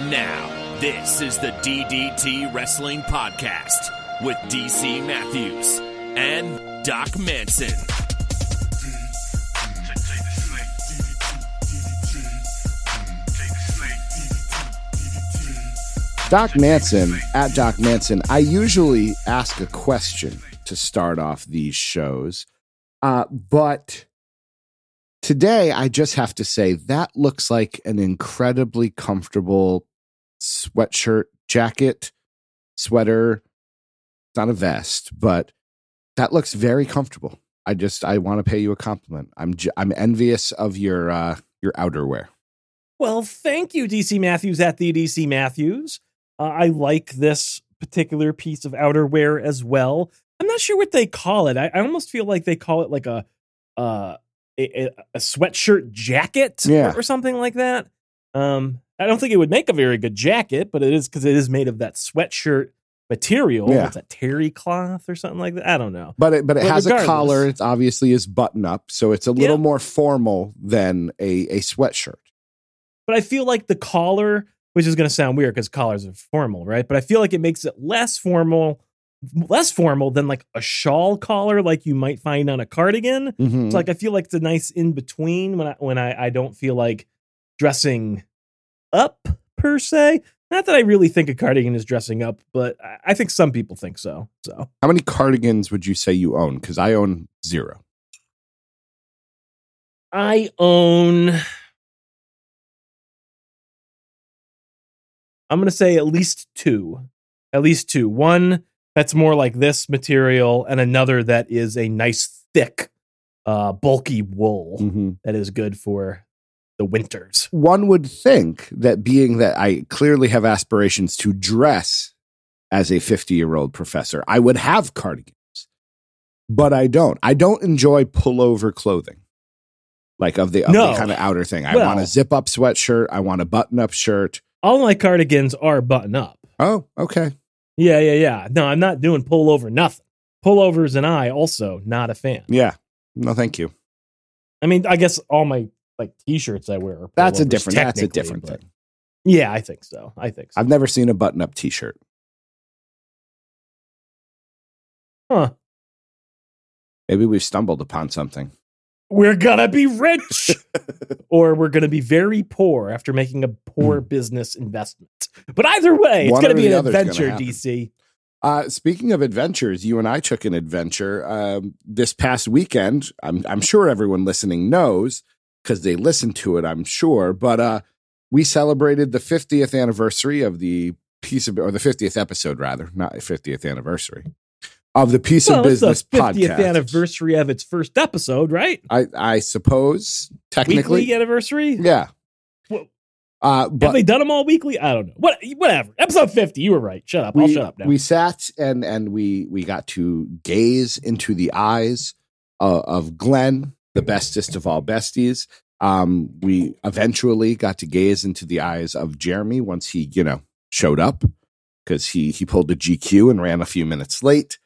And now, this is the DDT Wrestling Podcast with DC Matthews and Doc Manson. Doc Manson at Doc Manson. I usually ask a question to start off these shows, uh, but today I just have to say that looks like an incredibly comfortable sweatshirt, jacket, sweater. It's not a vest, but that looks very comfortable. I just I want to pay you a compliment. I'm j- I'm envious of your uh, your outerwear. Well, thank you, DC Matthews at the DC Matthews. Uh, I like this particular piece of outerwear as well. I'm not sure what they call it. I, I almost feel like they call it like a uh, a, a sweatshirt jacket Yeah. or, or something like that. Um, I don't think it would make a very good jacket, but it is because it is made of that sweatshirt material. Yeah. What's that terry cloth or something like that? I don't know. But it, but it But has a collar. It obviously is button up, so it's a little Yeah. more formal than a a sweatshirt. But I feel like the collar, which is going to sound weird because collars are formal, right? But I feel like it makes it less formal, less formal than like a shawl collar, like you might find on a cardigan. Mhm. It's like I feel like it's a nice in between when I when I, I don't feel like dressing up per se. Not that I really think a cardigan is dressing up, but I, think some people think so. So How many cardigans would you say you own? Because I own zero. I own. I'm going to say at least two. At least two. One that's more like this material, and another that is a nice, thick, uh, bulky wool Mhm. that is good for the winters. One would think that being that I clearly have aspirations to dress as a 50 year old professor, I would have cardigans, but I don't. I don't enjoy pullover clothing. Like of the, of No. the kind of outer thing. I Well- want a zip up sweatshirt. I want a button up shirt. All my cardigans are button up. Oh, okay. Yeah, yeah, yeah. No, I'm not doing pullover nothing. Pullovers and I also not a fan. Yeah. No, thank you. I mean, I guess all my like t-shirts I wear. That's a different. That's a different thing. Yeah, I think so. I think so. I've never seen a button up t shirt. huh. Maybe we've stumbled upon something. We're gonna be rich, or we're gonna be very poor after making a poor business investment. But either way, it's Hmm. One gonna be an adventure. DC. Uh, speaking of adventures, you and I took an adventure um, this past weekend. I'm, I'm sure everyone listening knows because they listened to it. I'm sure, but uh, we celebrated the 50th anniversary of the piece of or the 50th episode rather, not 50th anniversary of the piece Well, of it's the 50th podcast. anniversary of its first episode, right? I, I suppose technically, Weekly anniversary. yeah. Well, Uh, Have but they done them all weekly? I don't know. What, whatever. Episode fifty. You were right. Shut up. I'll shut up now. we sat and and we we got to gaze into the eyes of, of Glenn, the bestest of all besties. Um, we eventually got to gaze into the eyes of Jeremy once he, you know, showed up because he he pulled a GQ and ran a few minutes late.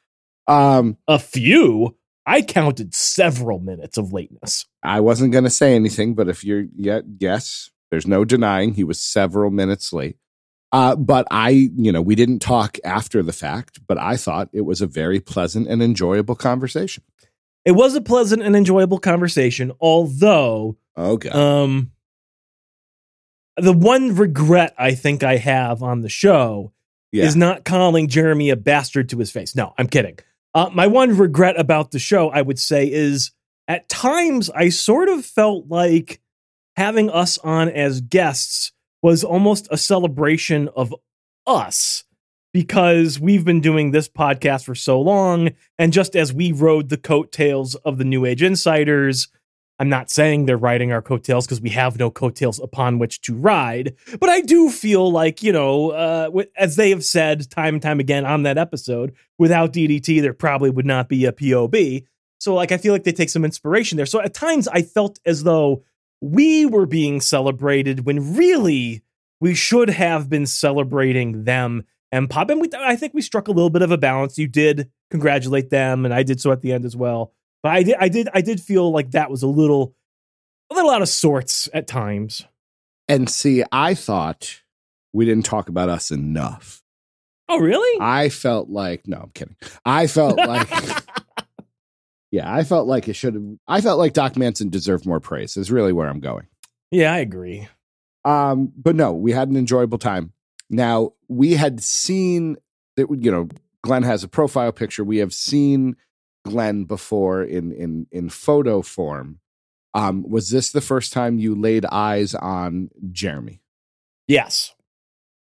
Um, a few. I counted several minutes of lateness. I wasn't going to say anything, but if you're yet, yes, there's no denying he was several minutes late. Uh, but I, you know, we didn't talk after the fact, but I thought it was a very pleasant and enjoyable conversation. It was a pleasant and enjoyable conversation, although God. um the one regret I think I have on the show yeah. is not calling Jeremy a bastard to his face. No, I'm kidding. Uh, my one regret about the show, I would say, is at times I sort of felt like having us on as guests was almost a celebration of us because we've been doing this podcast for so long. And just as we rode the coattails of the New Age Insiders, I'm not saying they're riding our coattails because we have no coattails upon which to ride, but I do feel like, you know, uh, as they have said time and time again on that episode, without DDT, there probably would not be a POB. So, like, I feel like they take some inspiration there. So, at times, I felt as though we were being celebrated when really we should have been celebrating them and pop. And we, I think we struck a little bit of a balance. You did congratulate them, and I did so at the end as well. But I did, I did, I did feel like that was a little, a little out of sorts at times. And see, I thought we didn't talk about us enough. Oh, really? I felt like no, I'm kidding. I felt like yeah, I felt like it should have. I felt like Doc Manson deserved more praise. Is really where I'm going. yeah, I agree. Um, but no, we had an enjoyable time. Now we had seen that you know Glenn has a profile picture. We have seen Glenn before in in in photo form. Um, was this the first time you laid eyes on Jeremy? Yes.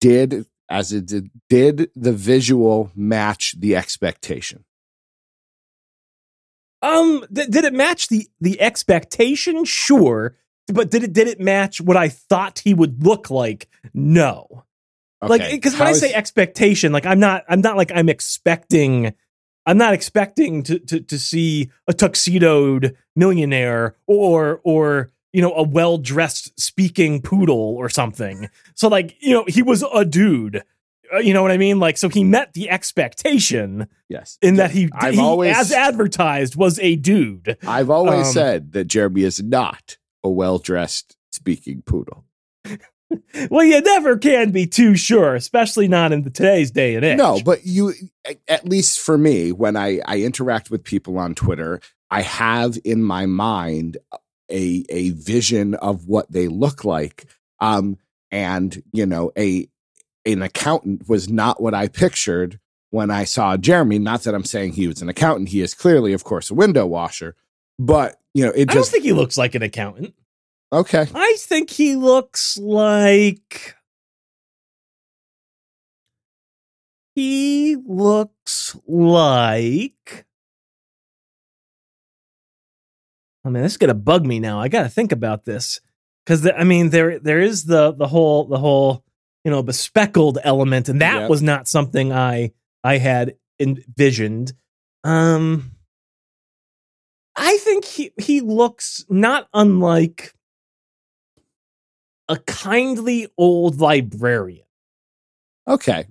Did as it did, did the visual match the expectation? Um, th- did it match the the expectation? Sure, but did it did it match what I thought he would look like? No. Like because when I say is- expectation, like I'm not I'm not like I'm expecting I'm not expecting to to to see a tuxedoed millionaire or or you know a well dressed speaking poodle or something. So like you know he was a dude. Uh, you know what I mean? Like so he met the expectation yes, in that he, I've he always- as advertised was a dude. I've always um, said that Jeremy is not a well dressed speaking poodle. Well, you never can be too sure, especially not in the, today's day and age. No, but you, at least for me, when I, I interact with people on Twitter, I have in my mind a a vision of what they look like. Um, and you know, a an accountant was not what I pictured when I saw Jeremy. Not that I'm saying he was an accountant; he is clearly, of course, a window washer. But you know, it I don't just think he looks like an accountant. Okay. I think he looks like he looks like. I mean, this is gonna bug me now. I got to think about this because I mean, there there is the the whole the whole you know bespeckled element, and that Yep. was not something I I had envisioned. Um, I think he he looks not unlike a kindly old librarian. Okay.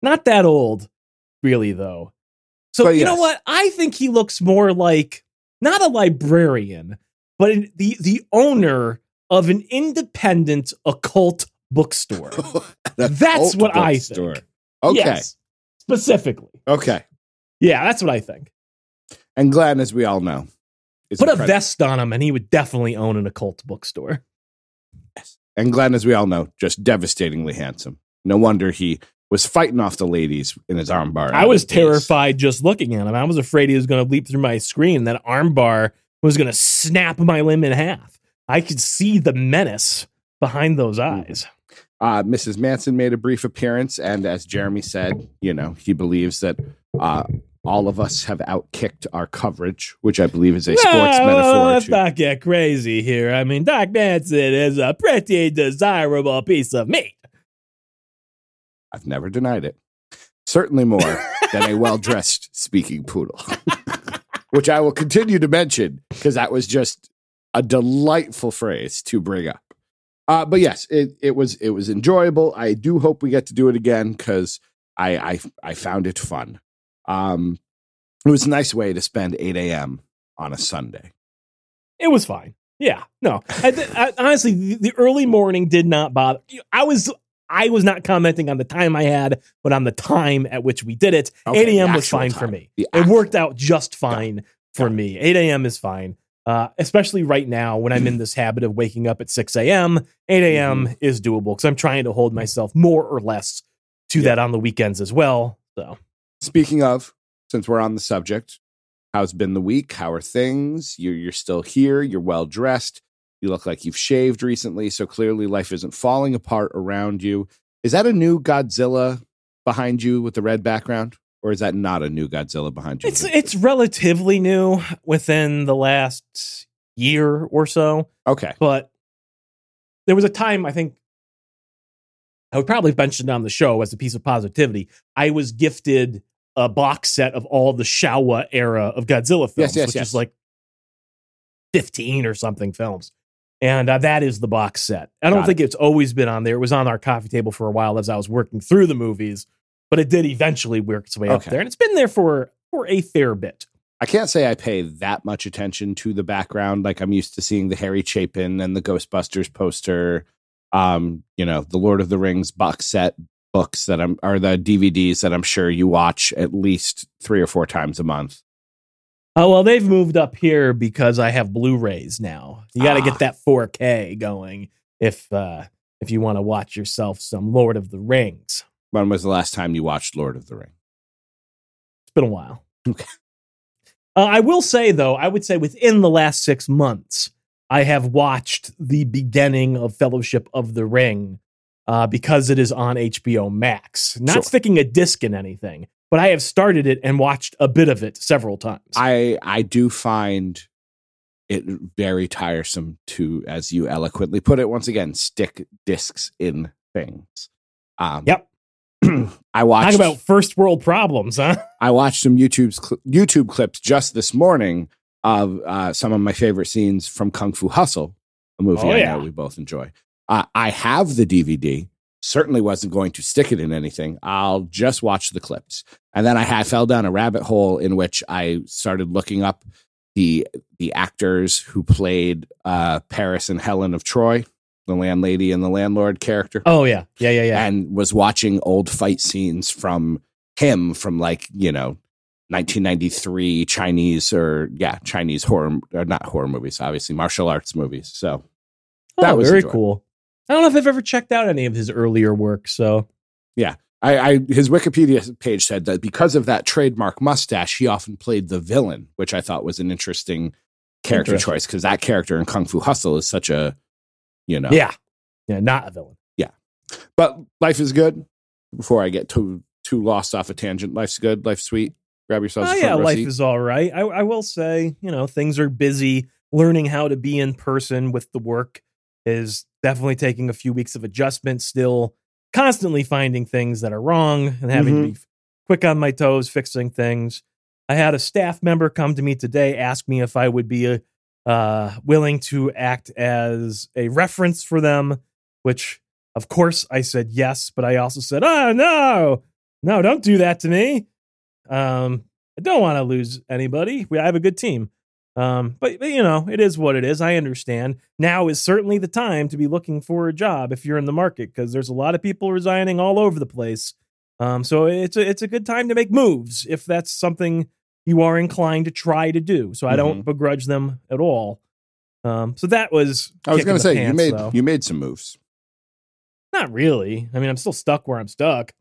Not that old, really, though. So But you know what? I think he looks more like not a librarian, but the the owner of an independent occult bookstore. That's what I bookstore. think. Okay. Yes, specifically. Okay. Yeah, that's what I think. And Glenn, as we all know, is Put a vest on him, and he would definitely own an occult bookstore. And Glenn, as we all know, just devastatingly handsome. No wonder he was fighting off the ladies in his armbar. I was terrified just looking at him. I was afraid he was going to leap through my screen. That armbar was going to snap my limb in half. I could see the menace behind those eyes. Uh, Mrs. Manson made a brief appearance, and as Jeremy said, you know, he believes that uh, all of us have outkicked our coverage, which I believe is a sports Well, metaphor. Let's to- not get crazy here. I mean, Doc Manson is a pretty desirable piece of meat. I've never denied it. Certainly more than a well dressed speaking poodle, which I will continue to mention because that was just a delightful phrase to bring up. Uh, but yes, it, it was it was enjoyable. I do hope we get to do it again because I, I I found it fun. Um, it was a nice way to spend 8 a.m. on a Sunday. It was fine. Yeah, no. I, th- I, honestly, the, the early morning did not bother. I was I was not commenting on the time I had, but on the time at which we did it. Okay, 8 a.m. was fine time. for me. The It worked out just fine for me. 8 a.m. is fine. Uh, especially right now when I'm in this habit of waking up at 6 a.m. 8 a.m. is doable because I'm trying to hold myself more or less to Yeah. that on the weekends as well. So Speaking of, since we're on the subject, how's been the week? How are things? You're you're still here. You're well dressed. You look like you've shaved recently, so clearly life isn't falling apart around you. Is that a new Godzilla behind you with the red background, or is that not a new Godzilla behind you? it's it's relatively new within the last year or so. okay. but there was a time I think I would probably mention on the show as a piece of positivity. I was gifted a box set of all the Showa era of Godzilla films, Yes, yes, which yes. is like fifteen or something films, and uh, that is the box set. I don't Got think it's always been on there. It was on our coffee table for a while as I was working through the movies, but it did eventually work its way up there, and it's been there for for a fair bit. I can't say I pay that much attention to the background. Like I'm used to seeing the Harry Chapin and the Ghostbusters poster. Um, you know, the Lord of the Rings box set books that I'm or the DVDs that I'm sure you watch at least three or four times a month. Oh well, they've moved up here because I have Blu-rays now. You got to Ah. get that 4K going if uh if you want to watch yourself some Lord of the Rings. When was the last time you watched Lord of the Ring? It's been a while. Okay. Uh, I will say though, I would say within the last six months, I have watched the beginning of Fellowship of the Ring uh, because it is on HBO Max. Not Sure. sticking a disc in anything, but I have started it and watched a bit of it several times. I I do find it very tiresome to, as you eloquently put it, once again, stick discs in things. Um, Yep. I watched. Talk about first world problems, huh? I watched some YouTube's cl- YouTube clips just this morning of uh, some of my favorite scenes from Kung Fu Hustle, a movie Oh, I yeah. know we both enjoy. Uh, I have the DVD. Certainly wasn't going to stick it in anything. I'll just watch the clips, and then I had fell down a rabbit hole in which I started looking up the the actors who played uh, Paris and Helen of Troy, the landlady and the landlord character Oh yeah, yeah, yeah, yeah. and was watching old fight scenes from him from like you know 1993 chinese or yeah chinese horror or not horror movies obviously martial arts movies so oh, that oh, was very enjoyable. cool. I don't know if I've ever checked out any of his earlier work. So yeah I, I his wikipedia page said that because of that trademark mustache he often played the villain which i thought was an interesting character Interesting. choice because that character in kung fu hustle is such a you know yeah, yeah, not a villain. Yeah but life is good before i get too too lost off a tangent life's good life's sweet grab yourselves Oh yeah, life seat. is all right. I, I will say, you know, things are busy. Learning how to be in person with the work is definitely taking a few weeks of adjustment. Still, constantly finding things that are wrong and having Mm-hmm. to be quick on my toes, fixing things. I had a staff member come to me today, ask me if I would be uh, willing to act as a reference for them, which of course I said yes, but I also said, oh no, no, don't do that to me. Um, I don't want to lose anybody. We I have a good team. Um, but, but you know, it is what it is. I understand. Now is certainly the time to be looking for a job if you're in the market because there's a lot of people resigning all over the place. Um, so it's a it's a good time to make moves if that's something you are inclined to try to do. So I don't begrudge them at all. Um, so that was I was going to say you made though. you made some moves. not really. I mean, I'm still stuck where I'm stuck.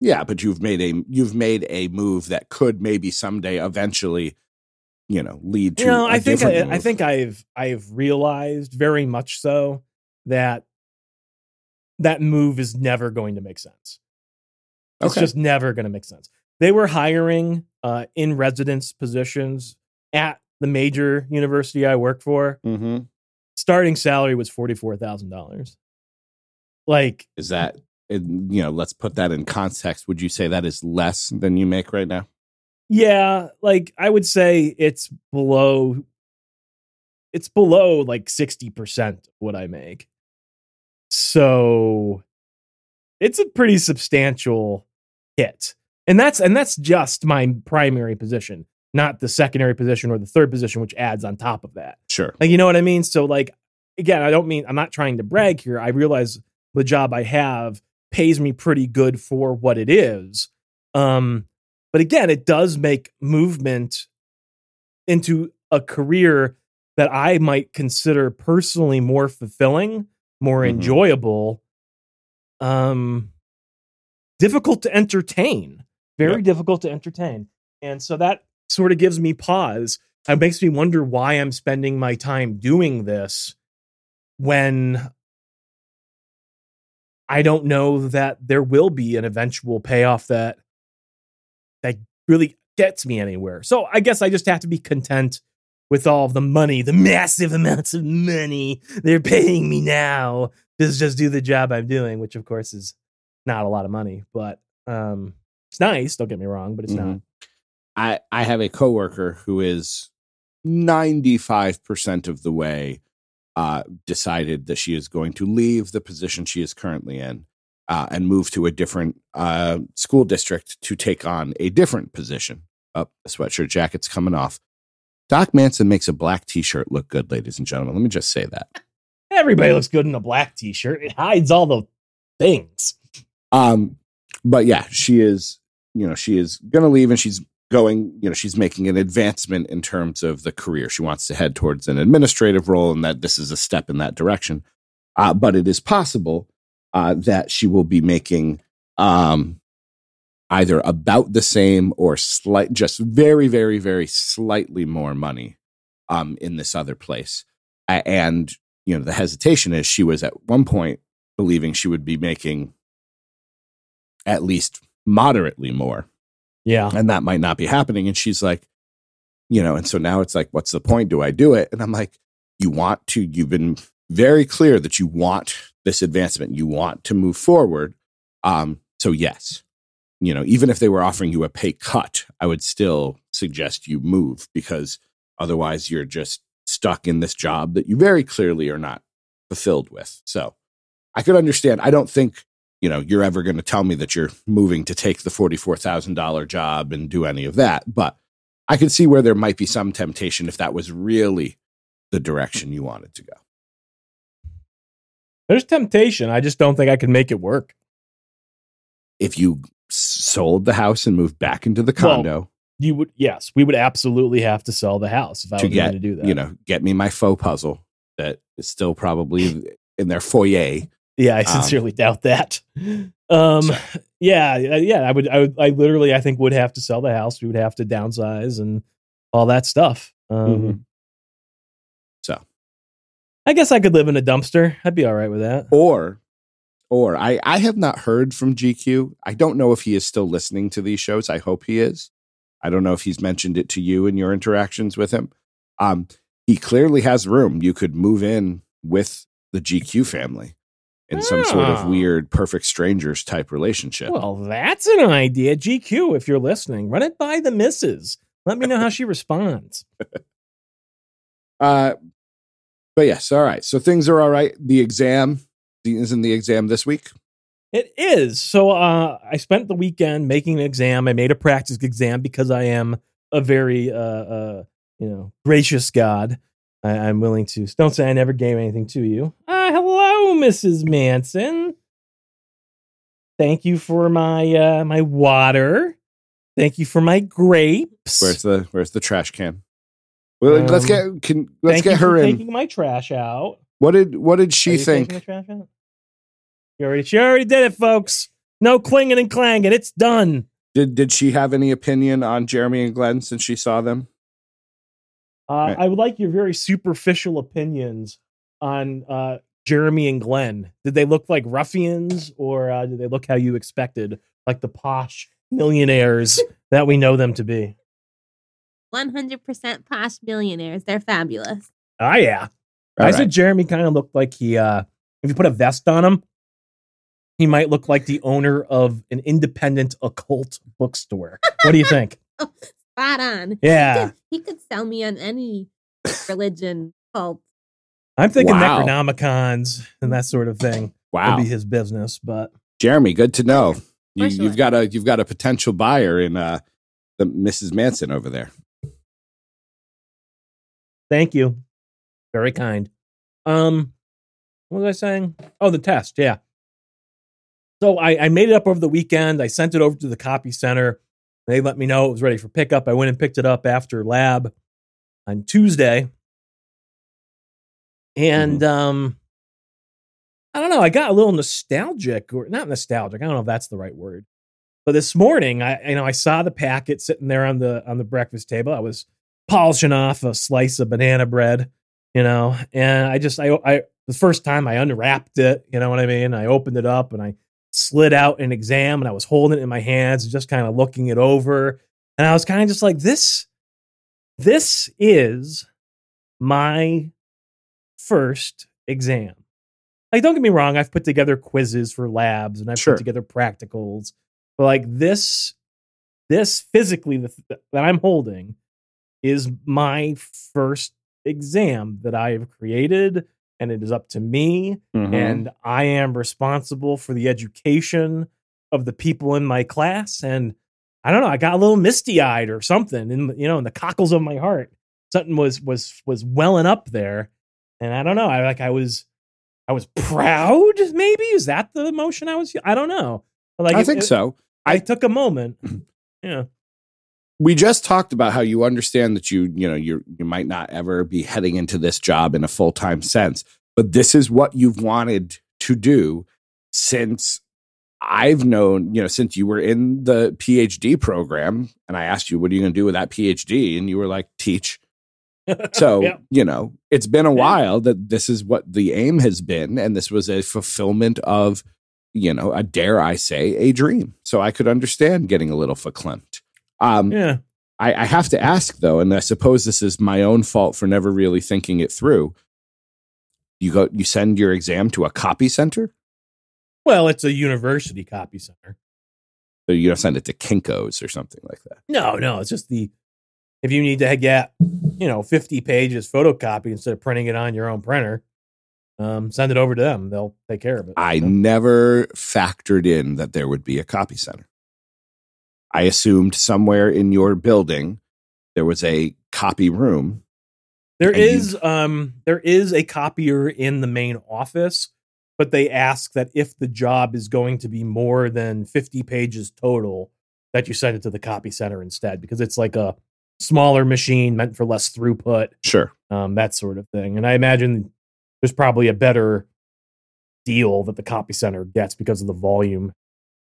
Yeah, but you've made a you've made a move that could maybe someday eventually, you know, lead to. you know, I think I, I think I've I've realized very much so that that move is never going to make sense. It's Okay. just never going to make sense. They were hiring uh, in residence positions at the major university I work for. hmm Starting salary was forty four thousand dollars. Like, Is that it- you know? Let's put that in context. Would you say that is less than you make right now? yeah, like I would say it's below. It's below like sixty percent of what I make. So it's a pretty substantial hit. And that's and that's just my primary position, not the secondary position or the third position which adds on top of that. Sure. Like you know what I mean? So like again, I don't mean I'm not trying to brag here. I realize the job I have pays me pretty good for what it is. Um but again, it does make movement into a career that I might consider personally more fulfilling, more Mhm. enjoyable, um difficult to entertain. Very Yeah. difficult to entertain. And so that sort of gives me pause. It makes me wonder why I'm spending my time doing this when I don't know that there will be an eventual payoff that that really gets me anywhere. So I guess I just have to be content with all of the money, the massive amounts of money they're paying me now to just do the job I'm doing, which of course is not a lot of money, but um it's nice, don't get me wrong, but it's not. Mhm. I I have a coworker who is ninety five percent of the way uh, decided that she is going to leave the position she is currently in uh, and move to a different uh, school district to take on a different position. Up, the sweatshirt jacket's coming off. Doc Manson makes a black T-shirt look good, ladies and gentlemen. Let me just say that. Everybody looks good in a black t-shirt. It hides all the things. Um, but yeah, she is, you know, she is going to leave and she's going, you know, she's making an advancement in terms of the career. She wants to head towards an administrative role and that this is a step in that direction. Uh, but it is possible uh, that she will be making um, either about the same or slight, just very, very, very slightly more money um, in this other place. And, you know, the hesitation is she was at one point believing she would be making at least moderately more. Yeah. And that might not be happening. And she's like, you know, and so now it's like, what's the point? Do I do it? And I'm like, you want to, you've been very clear that you want this advancement, you want to move forward. Um, so yes, you know, even if they were offering you a pay cut, I would still suggest you move because otherwise you're just stuck in this job that you very clearly are not fulfilled with. So I could understand. I don't think you know you're ever going to tell me that you're moving to take the $44,000 job and do any of that, but I could see where there might be some temptation if that was really the direction you wanted to go. There's temptation. I just don't think I can make it work. If you sold the house and moved back into the condo, well, you would yes, we would absolutely have to sell the house if I to was going to do that. you know get me my faux puzzle that is still probably in their foyer. Yeah, I Um, sincerely doubt that. Um, So- yeah, yeah, I would, I would, I literally, I think would have to sell the house. We would have to downsize and all that stuff. Um, Mhm. So I guess I could live in a dumpster. I'd be all right with that. or or I I have not heard from GQ. I don't know if he is still listening to these shows. I hope he is. I don't know if he's mentioned it to you in your interactions with him. Um, he clearly has room. You could move in with the GQ family in some sort of Oh. weird perfect strangers type relationship. Well, that's an idea. GQ, if you're listening, run it by the missus. Let me know how she responds. Uh, but yes, all right. So things are all right. The exam isn't the exam this week. It is. So uh, I spent the weekend making an exam. I made a practice exam because I am a very, uh, uh, you know, gracious God. I, I'm willing to. Don't say I never gave anything to you. Uh, hello, Mrs. Manson. Thank you for my uh, my water. Thank you for my grapes. Where's the Where's the trash can? Well, let's Um, get can let's get her in. taking my trash out. What did What did she think? taking the trash out? You already, she already did it, folks. No clinging and clanging. It's done. Did Did she have any opinion on Jeremy and Glenn since she saw them? Uh, Right. I would like your very superficial opinions on uh, Jeremy and Glenn. Did they look like ruffians, or uh, did they look how you expected, like the posh millionaires that we know them to be? 100% posh millionaires. They're fabulous. Oh yeah. All I right. said Jeremy kind of looked like he, uh, if you put a vest on him, he might look like the owner of an independent occult bookstore. What do you think? Spot on. Yeah. He could, he could sell me on any religion cult. I'm thinking Wow. Necronomicons and that sort of thing wow, would be his business, but Jeremy, good to know. You, you've got a You've got a potential buyer in uh, the Mrs. Manson over there. Thank you. Very kind. Um, what was I saying? Oh, the test. Yeah. So I, I made it up over the weekend. I sent it over to the copy center. They let me know it was ready for pickup. I went and picked it up after lab on Tuesday. And um, I don't know. I got a little nostalgic, or not nostalgic. I don't know if that's the right word. But this morning, I you know I saw the packet sitting there on the on the breakfast table. I was polishing off a slice of banana bread, you know, and I just I I the first time I unwrapped it, you know what I mean? I opened it up and I slid out an exam and I was holding it in my hands and just kind of looking it over. And I was kind of just like, this, this is my first exam. Like, don't get me wrong, I've put together quizzes for labs and I've Sure. put together practicals, but like this, this physically the, that I'm holding is my first exam that I have created, and it is up to me Mhm. and I am responsible for the education of the people in my class. And I don't know, I got a little misty eyed or something, in you know, in the cockles of my heart, something was was was welling up there, and I don't know, I like I was I was proud. Maybe is that the emotion I was? I don't know. But, Like I it- think it- so. I took a moment. Yeah. we just talked about how you understand that you you know you you might not ever be heading into this job in a full-time sense but this is what you've wanted to do since I've known you know since you were in the PhD program and I asked you what are you going to do with that PhD and you were like teach so Yeah. you know it's been a while that this is what the aim has been and this was a fulfillment of you know a dare I say a dream so I could understand getting a little verklempt um Yeah. I, I have to ask though, and I suppose this is my own fault for never really thinking it through. You go, you send your exam to a copy center, Well, it's a university copy center. so you don't send it to Kinkos or something like that. No, no, it's just the if you need to get you know fifty pages photocopied instead of printing it on your own printer, um, send it over to them. They'll take care of it. I you know? never factored in that there would be a copy center. I assumed somewhere in your building there was a copy room. There and you- is um there is a copier in the main office, but they ask that if the job is going to be more than 50 pages total, that you send it to the copy center instead because it's like a smaller machine meant for less throughput, Sure. um, that sort of thing. And I imagine there's probably a better deal that the copy center gets because of the volume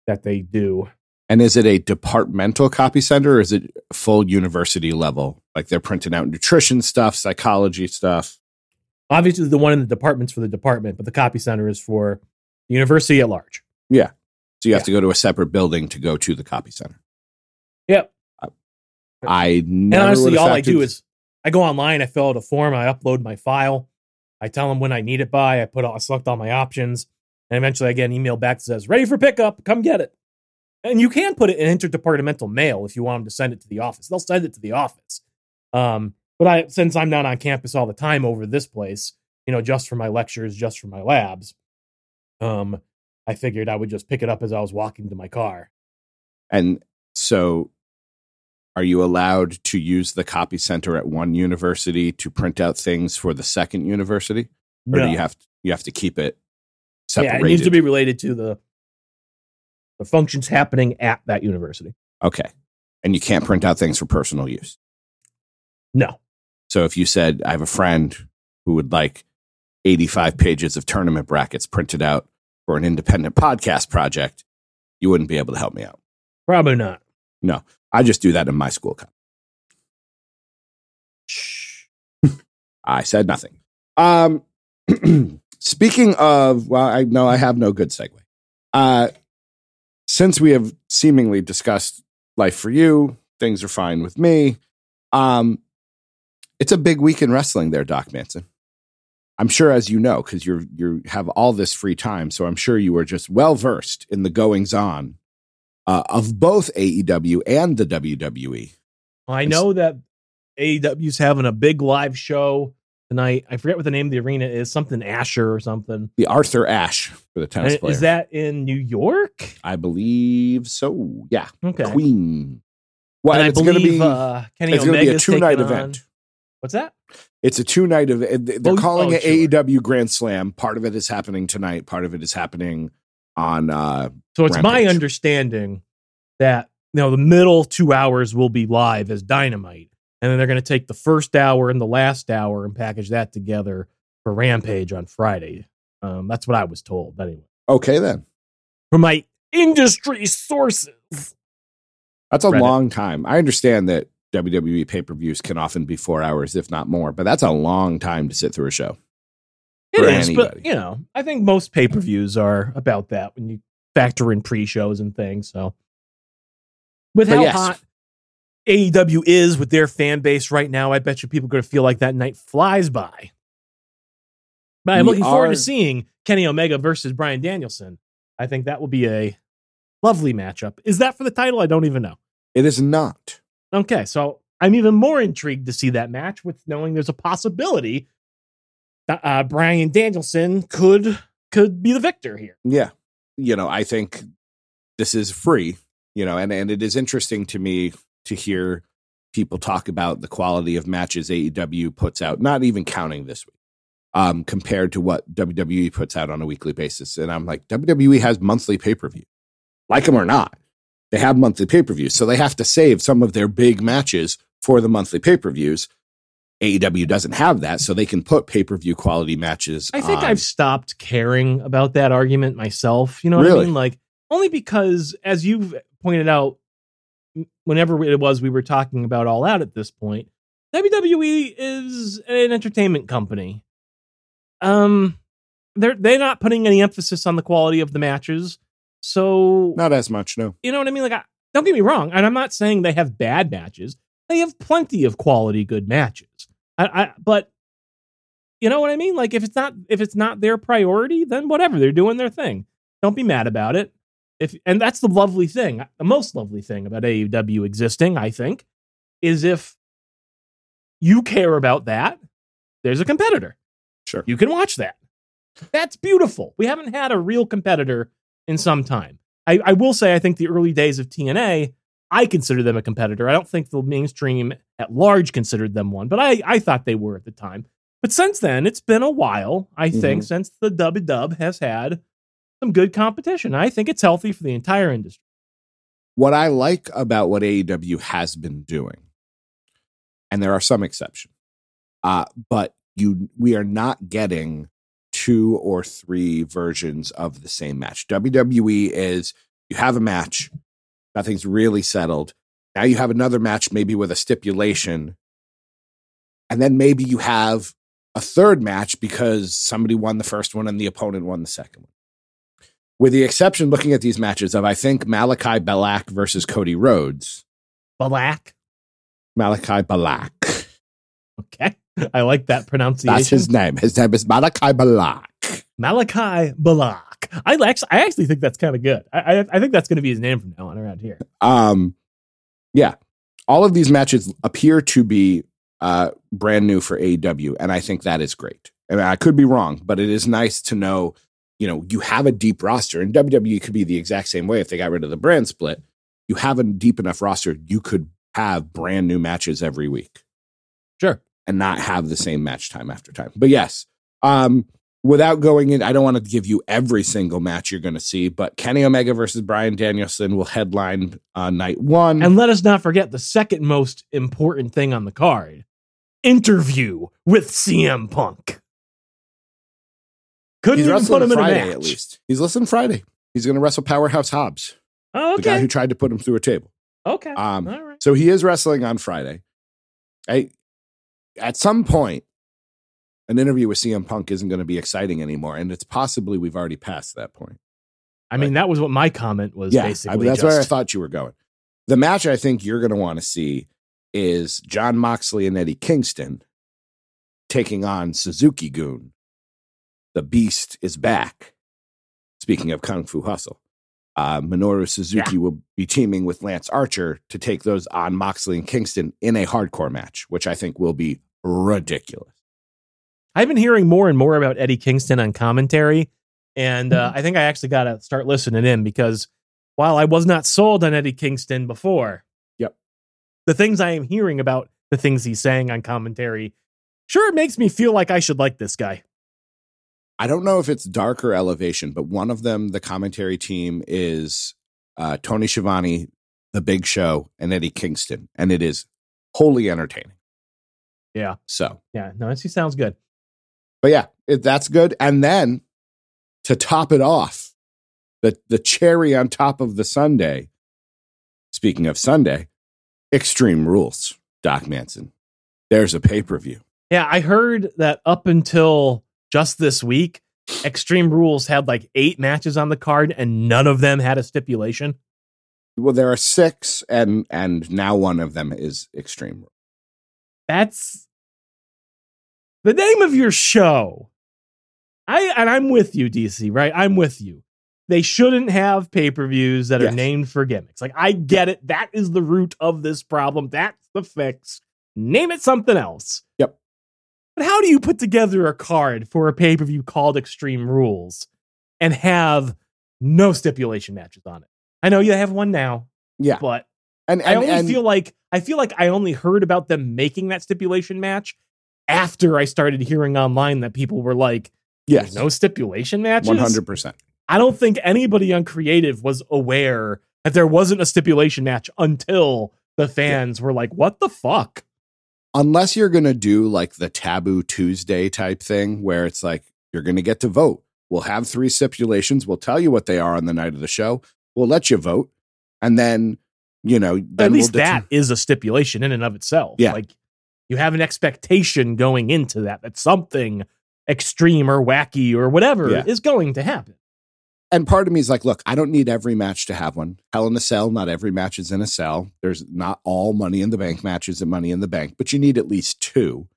that they do. And is it a departmental copy center or is it full university level? Like they're printing out nutrition stuff, psychology stuff. Obviously, the one in the department's for the department, but the copy center is for the university at large. Yeah. So you have Yeah. to go to a separate building to go to the copy center. Yep. I And honestly, all I do is I go online, I fill out a form, I upload my file, I tell them when I need it by, I put all, I select all my options, and eventually I get an email back that says ready for pickup, come get it. And you can put it in interdepartmental mail if you want them to send it to the office. They'll send it to the office. Um, but I since I'm not on campus all the time over this place, you know, just for my lectures, just for my labs, um, I figured I would just pick it up as I was walking to my car. And so are you allowed to use the copy center at one university to print out things for the second university? Or No. do you have to, you have to keep it yeah, it needs to be related to the the functions happening at that university. okay. And you can't print out things for personal use. No. So if you said, I have a friend who would like 85 pages of tournament brackets printed out for an independent podcast project, you wouldn't be able to help me out. Probably not. I just do that in my school. copy. Shh. I said nothing. Um, speaking of, well, I know I have no good segue. Uh, since we have seemingly discussed life for you, things are fine with me. Um, it's a big week in wrestling there, Doc Manson. I'm sure, as you know, because you're you have all this free time, so I'm sure you are just well versed in the goings on uh, of both AEW and the. WWE. I know that AEW's having a big live show tonight. I forget what the name of the arena is. Something Asher or something. The Arthur Ashe for the tennis And player. Is that in New York? I believe so. Yeah, Okay. Queen. Well, and it's going to be uh, Kenny it's going to be a two night taking on- event. What's that? It's a two night event. They're Oh, calling oh, it sure. AEW Grand Slam. Part of it is happening tonight. Part of it is happening on. uh So it's my understanding that you know the middle two hours will be live as Dynamite, and then they're going to take the first hour and the last hour and package that together for Rampage on Friday. Um, that's what I was told anyway Okay, then from my industry sources. that's a Reddit. long time. I understand that WWE pay per views can often be four hours, if not more, but that's a long time to sit through a show. It is, but you know, I think most pay per views are about that when you factor in pre shows and things. So, with But how yes. hot AEW is with their fan base right now, I bet you people are going to feel like that night flies by. But I'm We looking forward are- to seeing Kenny Omega versus Bryan Danielson. I think that will be a lovely matchup. Is that for the title? I don't even know. It is not. Okay, so I'm even more intrigued to see that match with knowing there's a possibility uh, Bryan Danielson could could be the victor here. Yeah. You know, I think this is free, you know, and, and it is interesting to me to hear people talk about the quality of matches AEW puts out, not even counting this week. um, compared to what WWE puts out on a weekly basis. And I'm like, WWE has monthly pay per view, like them or not. They have monthly pay per views, so they have to save some of their big matches for the monthly pay per views. AEW doesn't have that, so they can put pay per view quality matches. I think on. I've stopped caring about that argument myself. You know what I mean? Like only because, as you've pointed out, whenever it was we were talking about All Out at this point, WWE is an entertainment company. Um, they're they're not putting any emphasis on the quality of the matches, so not as much. No, you know what I mean? Like, I, don't get me wrong, and I'm not saying they have bad matches. They have plenty of quality good matches. I, I but you know what I mean? Like, if it's not if it's not their priority, then whatever, they're doing their thing. Don't be mad about it. If and that's the lovely thing, uh, the most lovely thing about AEW existing, I think, is if you care about that, there's a competitor. Sure. You can watch that. That's beautiful. We haven't had a real competitor in some time. I, I will say, I think the early days of TNA, I consider them a competitor. I don't think the mainstream at large considered them one, but I, I thought they were at the time. But since then, it's been a while, I think, since the Dub Dub has had some good competition. I think it's healthy for the entire industry. what I like about what AEW has been doing, and there are some exceptions, uh, but you we are not getting two or three versions of the same match. WWE is you have a match, nothing's really settled. Now you have another match, maybe with a stipulation, and then maybe you have a third match because somebody won the first one and the opponent won the second one with the exception looking at these matches of I think Malakai Balak versus Cody Rhodes. Balak? Malakai Balak. Okay. I like that pronunciation. That's his name. His name is Malakai Balak. Malakai Balak. I actually, I actually think that's kind of good. I, I, I think that's going to be his name from now on around here. Um, yeah, all of these matches appear to be uh, brand new for AEW, and I think that is great. I mean, I could be wrong, but it is nice to know, you know, you have a deep roster, and WWE could be the exact same way if they got rid of the brand split. You have a deep enough roster, you could have brand new matches every week. Sure. and not have the same match time after time. But yes, um, without going in, I don't want to give you every single match you're going to see, but Kenny Omega versus Bryan Danielson will headline uh, night one. And let us not forget the second most important thing on the card interview with CM Punk. Couldn't He's even put him in a Friday match. at least. He's listening Friday. He's going to wrestle Powerhouse Hobbs, Oh, the guy who tried to put him through a table. okay. Um, All right. So he is wrestling on Friday. I, at some point, an interview with CM Punk isn't going to be exciting anymore, and it's possibly we've already passed that point. I mean, that was what my comment was yeah, I- basically. that's just, where I thought you were going. The match I think you're going to want to see is Jon Moxley and Eddie Kingston taking on Suzuki-gun. The Beast is back. Speaking of Kung Fu Hustle, uh, Minoru Suzuki will be teaming with Lance Archer to take those on Moxley and Kingston in a hardcore match, which I think will be ridiculous. I've been hearing more and more about Eddie Kingston on commentary, and Mm-hmm. uh, I think I actually got to start listening in because while I was not sold on Eddie Kingston before, Yep. the things I am hearing about the things he's saying on commentary, sure, it makes me feel like I should like this guy. I don't know if it's dark or elevation, but one of them, the commentary team, is uh, Tony Schiavone, The Big Show, and Eddie Kingston, and it is wholly entertaining. Yeah. So, Yeah, no, he sounds good. But yeah, it, that's good. And then to top it off, the the cherry on top of the sundae. Speaking of Sunday, Extreme Rules, Doc Manson. There's a pay per view. Yeah, I heard that up until just this week, Extreme Rules had like eight matches on the card and none of them had a stipulation. Well, there are six, and and now one of them is Extreme Rules. That's the name of your show. I and I'm with you, DC, right? I'm with you. They shouldn't have pay-per-views that are Yes. named for gimmicks. Like I get it. That is the root of this problem. That's the fix. Name it something else. Yep. But how do you put together a card for a pay-per-view called Extreme Rules and have no stipulation matches on it? I know you have one now, Yeah, but and, I only and feel like I feel like I only heard about them making that stipulation match after I started hearing online that people were like, Yes. No stipulation matches." One hundred percent. I don't think anybody on creative was aware that there wasn't a stipulation match until the fans were like, "What the fuck?" Unless you're gonna do like the taboo Tuesday type thing where it's like you're gonna get to vote. We'll have three stipulations. We'll tell you what they are on the night of the show. We'll let you vote. And then, you know, then At least we'll that is a stipulation in and of itself. Yeah. Like you have an expectation going into that that something extreme or wacky or whatever Yeah. is going to happen. and part of me is like, look, I don't need every match to have one. Hell in a cell, not every match is in a cell. There's not all money in the bank matches at money in the bank, but you need at least two.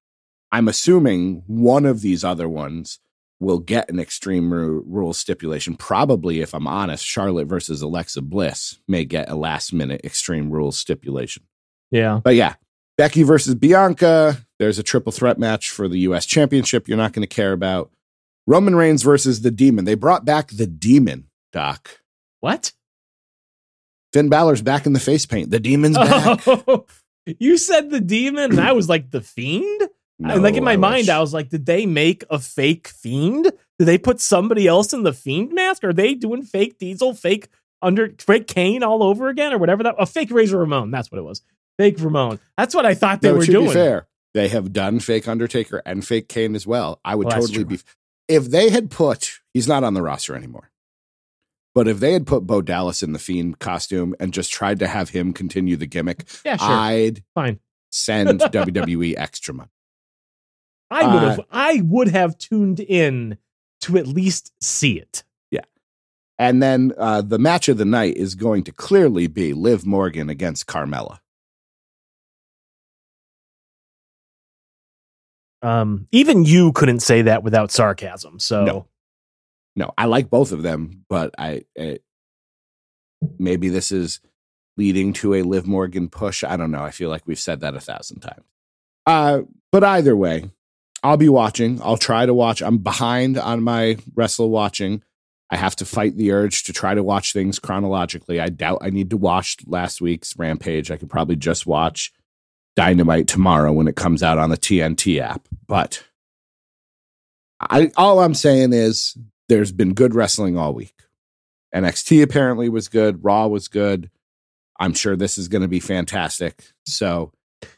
I'm assuming one of these other ones will get an extreme Ru- rule stipulation. Probably, if I'm honest, Charlotte versus Alexa Bliss may get a last minute extreme rules stipulation. Yeah. But yeah, Becky versus Bianca. There's a triple threat match for the U.S. Championship. You're not going to care about Roman Reigns versus the Demon. They brought back the Demon, Doc. What? Finn Balor's back in the face paint. The Demon's back. Oh, you said the demon, and I was like, the fiend? No, and like in my I mind, wish. I was like, did they make a fake fiend? Did they put somebody else in the fiend mask? Are they doing fake Diesel, fake under fake Kane all over again, or whatever that a fake Razor Ramon? That's what it was. Fake Ramon. That's what I thought they No, were should doing. be fair. They have done fake Undertaker and fake Kane as well. I would Well, totally be. If they had put, he's not on the roster anymore. But if they had put Bo Dallas in the Fiend costume and just tried to have him continue the gimmick, Yeah, sure. I'd Fine. send WWE extra money. I would uh, have I would have tuned in to at least see it. Yeah. And then uh, the match of the night is going to clearly be Liv Morgan against Carmella. Um, even you couldn't say that without sarcasm. So No. No, I like both of them, but I, maybe this is leading to a Liv Morgan push. I don't know. I feel like we've said that a thousand times. Uh, but either way, I'll be watching. I'll try to watch. I'm behind on my wrestle watching. I have to fight the urge to try to watch things chronologically. I doubt I need to watch last week's Rampage. I could probably just watch Dynamite tomorrow when it comes out on the TNT app. But I all I'm saying is there's been good wrestling all week. NXT apparently was good, Raw was good. I'm sure this is going to be fantastic. So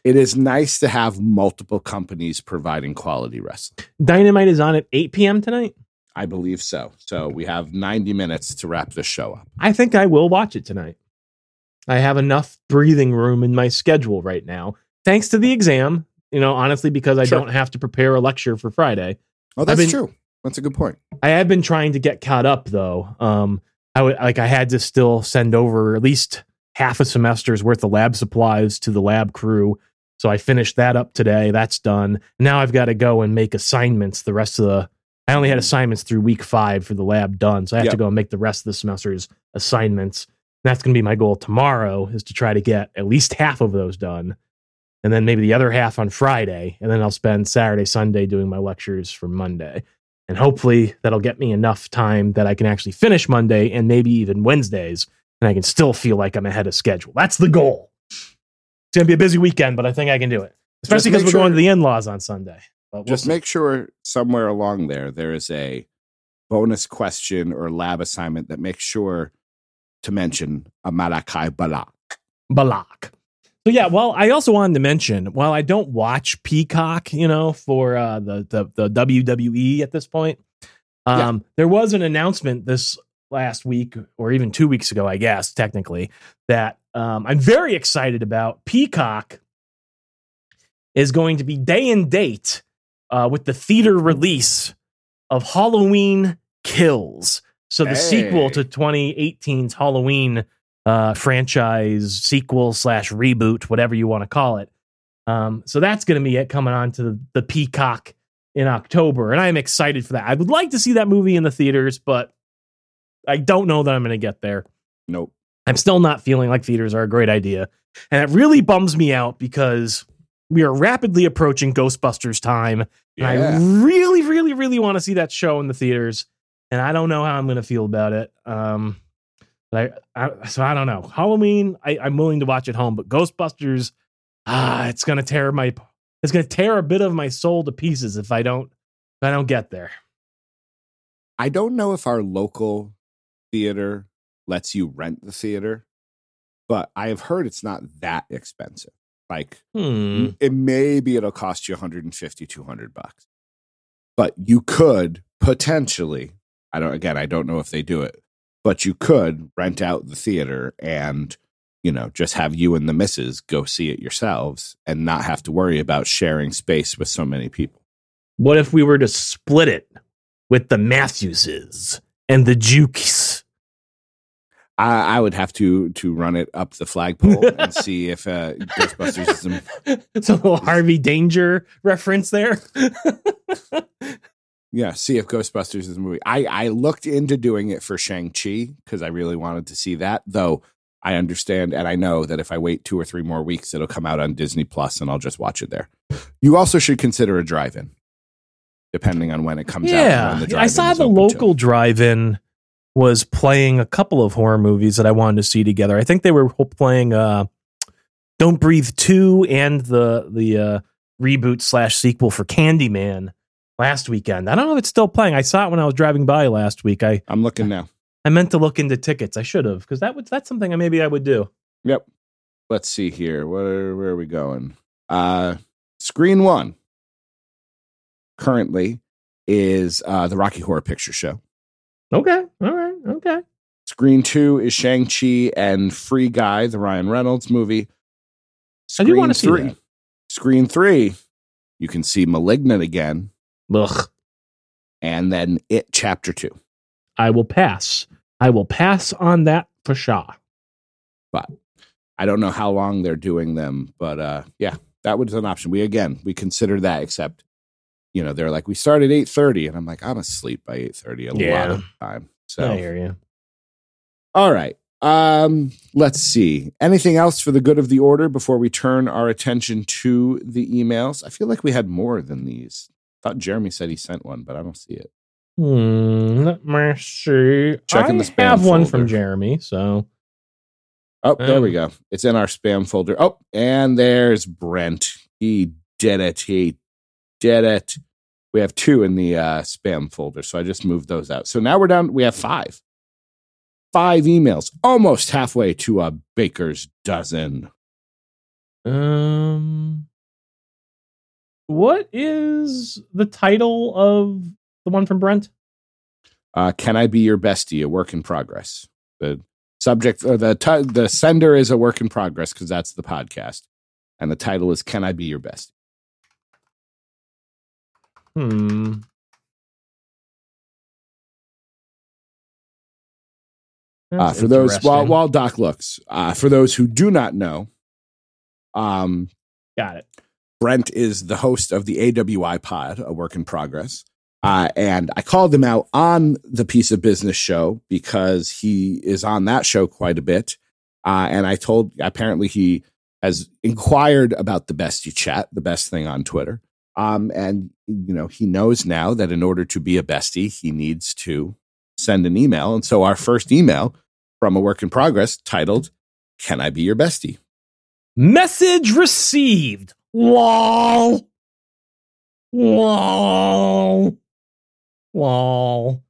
it is nice to have multiple companies providing quality wrestling. Dynamite is on at 8 p.m. tonight. I believe so. So we have 90 minutes to wrap this show up. I think I will watch it tonight. I have enough breathing room in my schedule right now, thanks to the exam. You know, honestly, because I Sure. don't have to prepare a lecture for Friday. Oh, that's been- true. That's a good point. I have been trying to get caught up though. Um, I would like I had to still send over at least half a semester's worth of lab supplies to the lab crew. So I finished that up today. That's done. Now I've got to go and make assignments the rest of the I only had assignments through week five for the lab done. So I have to go and make the rest of the semester's assignments. That's going to be my goal tomorrow is to try to get at least half of those done. And then maybe the other half on Friday. And then I'll spend Saturday, Sunday doing my lectures for Monday. And hopefully that'll get me enough time that I can actually finish Monday and maybe even Wednesdays. And I can still feel like I'm ahead of schedule. That's the goal. It's going to be a busy weekend, but I think I can do it. Especially because we're sure- going to the in laws on Sunday. But we'll Just see. make sure somewhere along there there is a bonus question or lab assignment that makes sure to mention a Malakai Balak. Balak. So yeah, well, I also wanted to mention while I don't watch Peacock, you know, for uh, the, the the WWE at this point, um, there was an announcement this last week or even two weeks ago, I guess technically, that um, I'm very excited about. Peacock is going to be day and date uh, with the theater release of Halloween Kills. So the Hey. sequel to 2018's Halloween uh, franchise sequel slash reboot, whatever you want to call it. Um, so that's going to be it coming on to the, the Peacock in October, and I'm excited for that. I would like to see that movie in the theaters, but I don't know that I'm going to get there. Nope. I'm still not feeling like theaters are a great idea, and it really bums me out because we are rapidly approaching Ghostbusters time, and I really, really, really want to see that show in the theaters, and I don't know how I'm going to feel about it. Um, but I, so I don't know. Halloween, I, I'm willing to watch at home, but Ghostbusters, ah, it's going to tear my, it's to tear a bit of my soul to pieces if I don't if I don't get there. I don't know if our local theater lets you rent the theater, but I have heard it's not that expensive. Like Hmm. it maybe it'll cost you 150 200 bucks. But you could potentially, I don't again, I don't know if they do it, but you could rent out the theater and you know, just have you and the missus go see it yourselves and not have to worry about sharing space with so many people. What if we were to split it with the Matthewses and the Jukes? I, I would have to to run it up the flagpole and see if uh, Ghostbusters is in, It's a little Harvey Danger reference there. yeah, see if Ghostbusters is a movie. I I looked into doing it for Shang Chi because I really wanted to see that. Though I understand and I know that if I wait two or three more weeks, it'll come out on Disney Plus and I'll just watch it there. You also should consider a drive-in, depending on when it comes out. yeah, when the I saw the local drive-in was playing a couple of horror movies that I wanted to see together. I think they were playing uh, "Don't Breathe" two and the the uh, reboot slash sequel for Candyman last weekend. I don't know if it's still playing. I saw it when I was driving by last week. I I'm looking now. I meant to look into tickets. I should have because that would that's something I maybe I would do. Yep. Let's see here. Where where are we going? Uh screen one currently is uh the Rocky Horror Picture Show. Okay, all right, okay. Screen two is Shang-Chi and Free Guy, the Ryan Reynolds movie. I do wanna see three. that. Screen three, you can see Malignant again, Ugh, and then It Chapter Two. I will pass. I will pass on that for sure. But I don't know how long they're doing them, but uh yeah, that was an option. We again we consider that, except you know they're like we start at eight thirty, and I'm like I'm asleep by eight thirty a lot of time. So I hear you. all right, um, let's see. Anything else for the good of the order before we turn our attention to the emails? I feel like we had more than these. Thought Jeremy said he sent one, but I don't see it. Hmm, let me see. Checking I the spam have one from. Jeremy. So Oh, there we Um, go. It's in our spam folder. Oh, and there's Brent. He did it. He did it. We have two in the uh, spam folder, so I just moved those out. So now we're down. We have five. Five emails, almost halfway to a baker's dozen. um what is the title of the one from Brent? Uh, Can I be your bestie? A work in progress. The subject or the ti- the sender is a work in progress because that's the podcast, and the title is Can I be your bestie? Hmm. Uh, for those while while Doc looks, uh, for those who do not know, um, got it. Brent is the host of the AWI Pod, a work in progress. Uh, and I called him out on the Piece of Business show because he is on that show quite a bit. Uh, and I told, apparently, he has inquired about the Bestie Chat, the best thing on Twitter. Um, and, you know, he knows now that in order to be a bestie, he needs to send an email. And so our first email from a work in progress titled, Can I Be Your Bestie? Message received. Lol. Lol. Lol.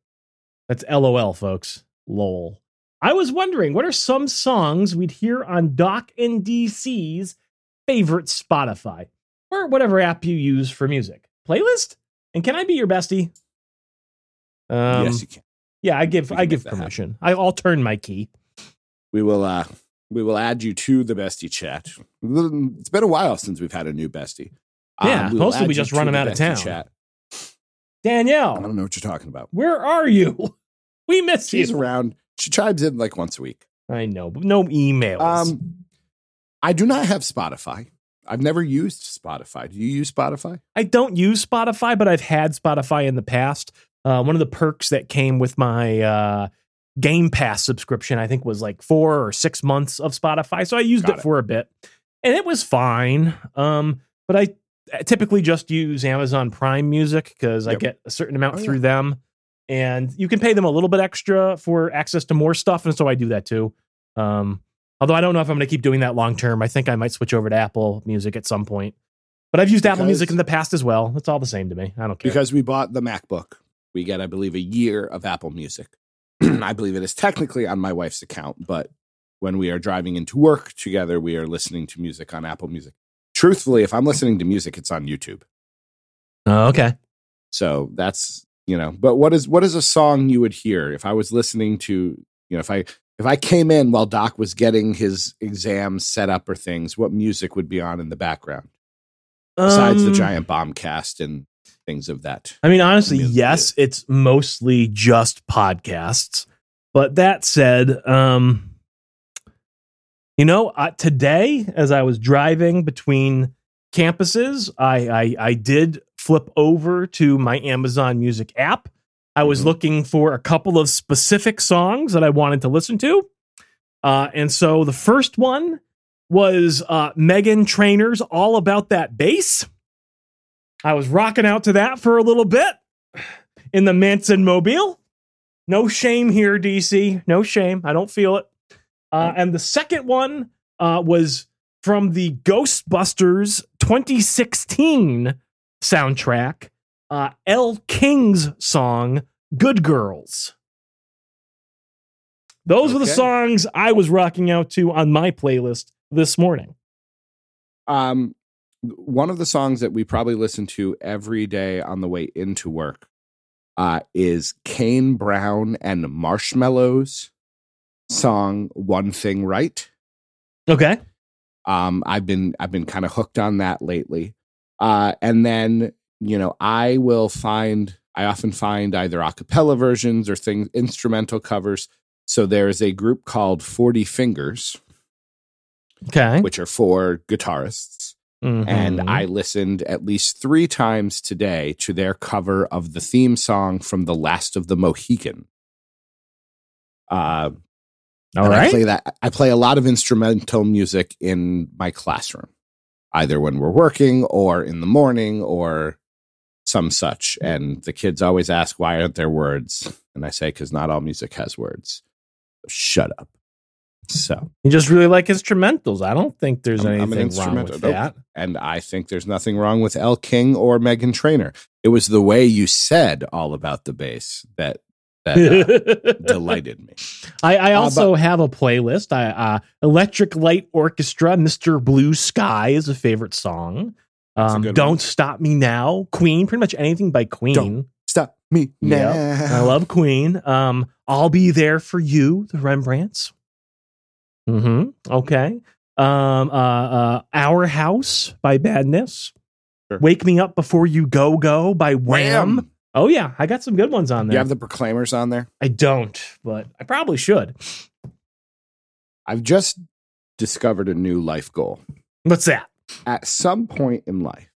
That's LOL, folks. Lol. I was wondering, what are some songs we'd hear on Doc and DC's favorite Spotify or whatever app you use for music? Playlist? And can I be your bestie? Um, yes, you can. yeah, I give I give make that happen. permission. I, I'll turn my key. we will uh we will add you to the bestie chat it's been a while since we've had a new bestie Um, Yeah, mostly we just run run 'em the out of town. chat. i don't know what you're talking about where are you? We miss she's you. around she chimes in like once a week I know, but no emails. um i do not have spotify i've never used spotify do you use spotify I don't use Spotify, but I've had Spotify in the past. Uh, one of the perks that came with my uh, Game Pass subscription, I think, was like four or six months of Spotify. So I used it, it. for a bit, and it was fine. Um, but I typically just use Amazon Prime Music because I get a certain amount Oh, yeah. through them, and you can pay them a little bit extra for access to more stuff, and so I do that too. Um, although I don't know if I'm going to keep doing that long term. I think I might switch over to Apple Music at some point. But I've used Apple Music in the past as well. It's all the same to me. I don't care. because we bought the MacBook. We get, I believe, a year of Apple Music. I believe it is technically on my wife's account, but when we are driving into work together, we are listening to music on Apple Music. Truthfully, if I'm listening to music, it's on YouTube. oh, okay. So that's you know. But what is what is a song you would hear if I was listening to you know if I if I came in while Doc was getting his exam set up or things, what music would be on in the background besides the Um, giant bomb cast and things of that? I mean, honestly, yes, it's mostly just podcasts. But that said, um, you know, uh, today as I was driving between campuses, I, I I did flip over to my Amazon Music app. I was Mhm. looking for a couple of specific songs that I wanted to listen to, uh, and so the first one was uh, Meghan Trainor's "All About That Bass." I was rocking out to that for a little bit in the Manson Mobile. No shame here, DC. No shame. I don't feel it. Uh, and the second one uh, was from the Ghostbusters 2016 soundtrack, uh, Elle King's song, Good Girls. Those were the songs I was rocking out to on my playlist this morning. Um, one of the songs that we probably listen to every day on the way into work uh, is Kane Brown and Marshmello's song "One Thing Right." Okay. Um, I've been I've been kind of hooked on that lately. Uh, and then you know I will find I often find either a cappella versions or things instrumental covers. So there is a group called Forty Fingers, Okay. which are four guitarists. And Mhm. I listened at least three times today to their cover of the theme song from The Last of the Mohican. Uh, all and I play that. I play a lot of instrumental music in my classroom, either when we're working or in the morning or some such. And the kids always ask, "Why aren't there words?" And I say, "Because not all music has words." So shut up. So, You just really like instrumentals. I don't think there's I'm- I'm an anything wrong with that. and I think there's nothing wrong with Elle King or Meghan Trainor. It was the way you said all about the bass that that uh, delighted me. I, I Uh, also have a playlist. I uh, Electric Light Orchestra, Mr. Blue Sky is a favorite song. That's a Um, good one. Don't Stop Me Now, Queen, pretty much anything by Queen. Don't Stop me now. Yep. I love Queen. Um, I'll Be There for You, the Rembrandts. Hmm Okay. Um, uh, uh, Our House by Madness. Sure. Wake Me Up Before You Go Go by Wham. Wham. Oh yeah, I got some good ones on there. You have the Proclaimers on there. I don't, but I probably should. I've just discovered a new life goal. What's that? At some point in life,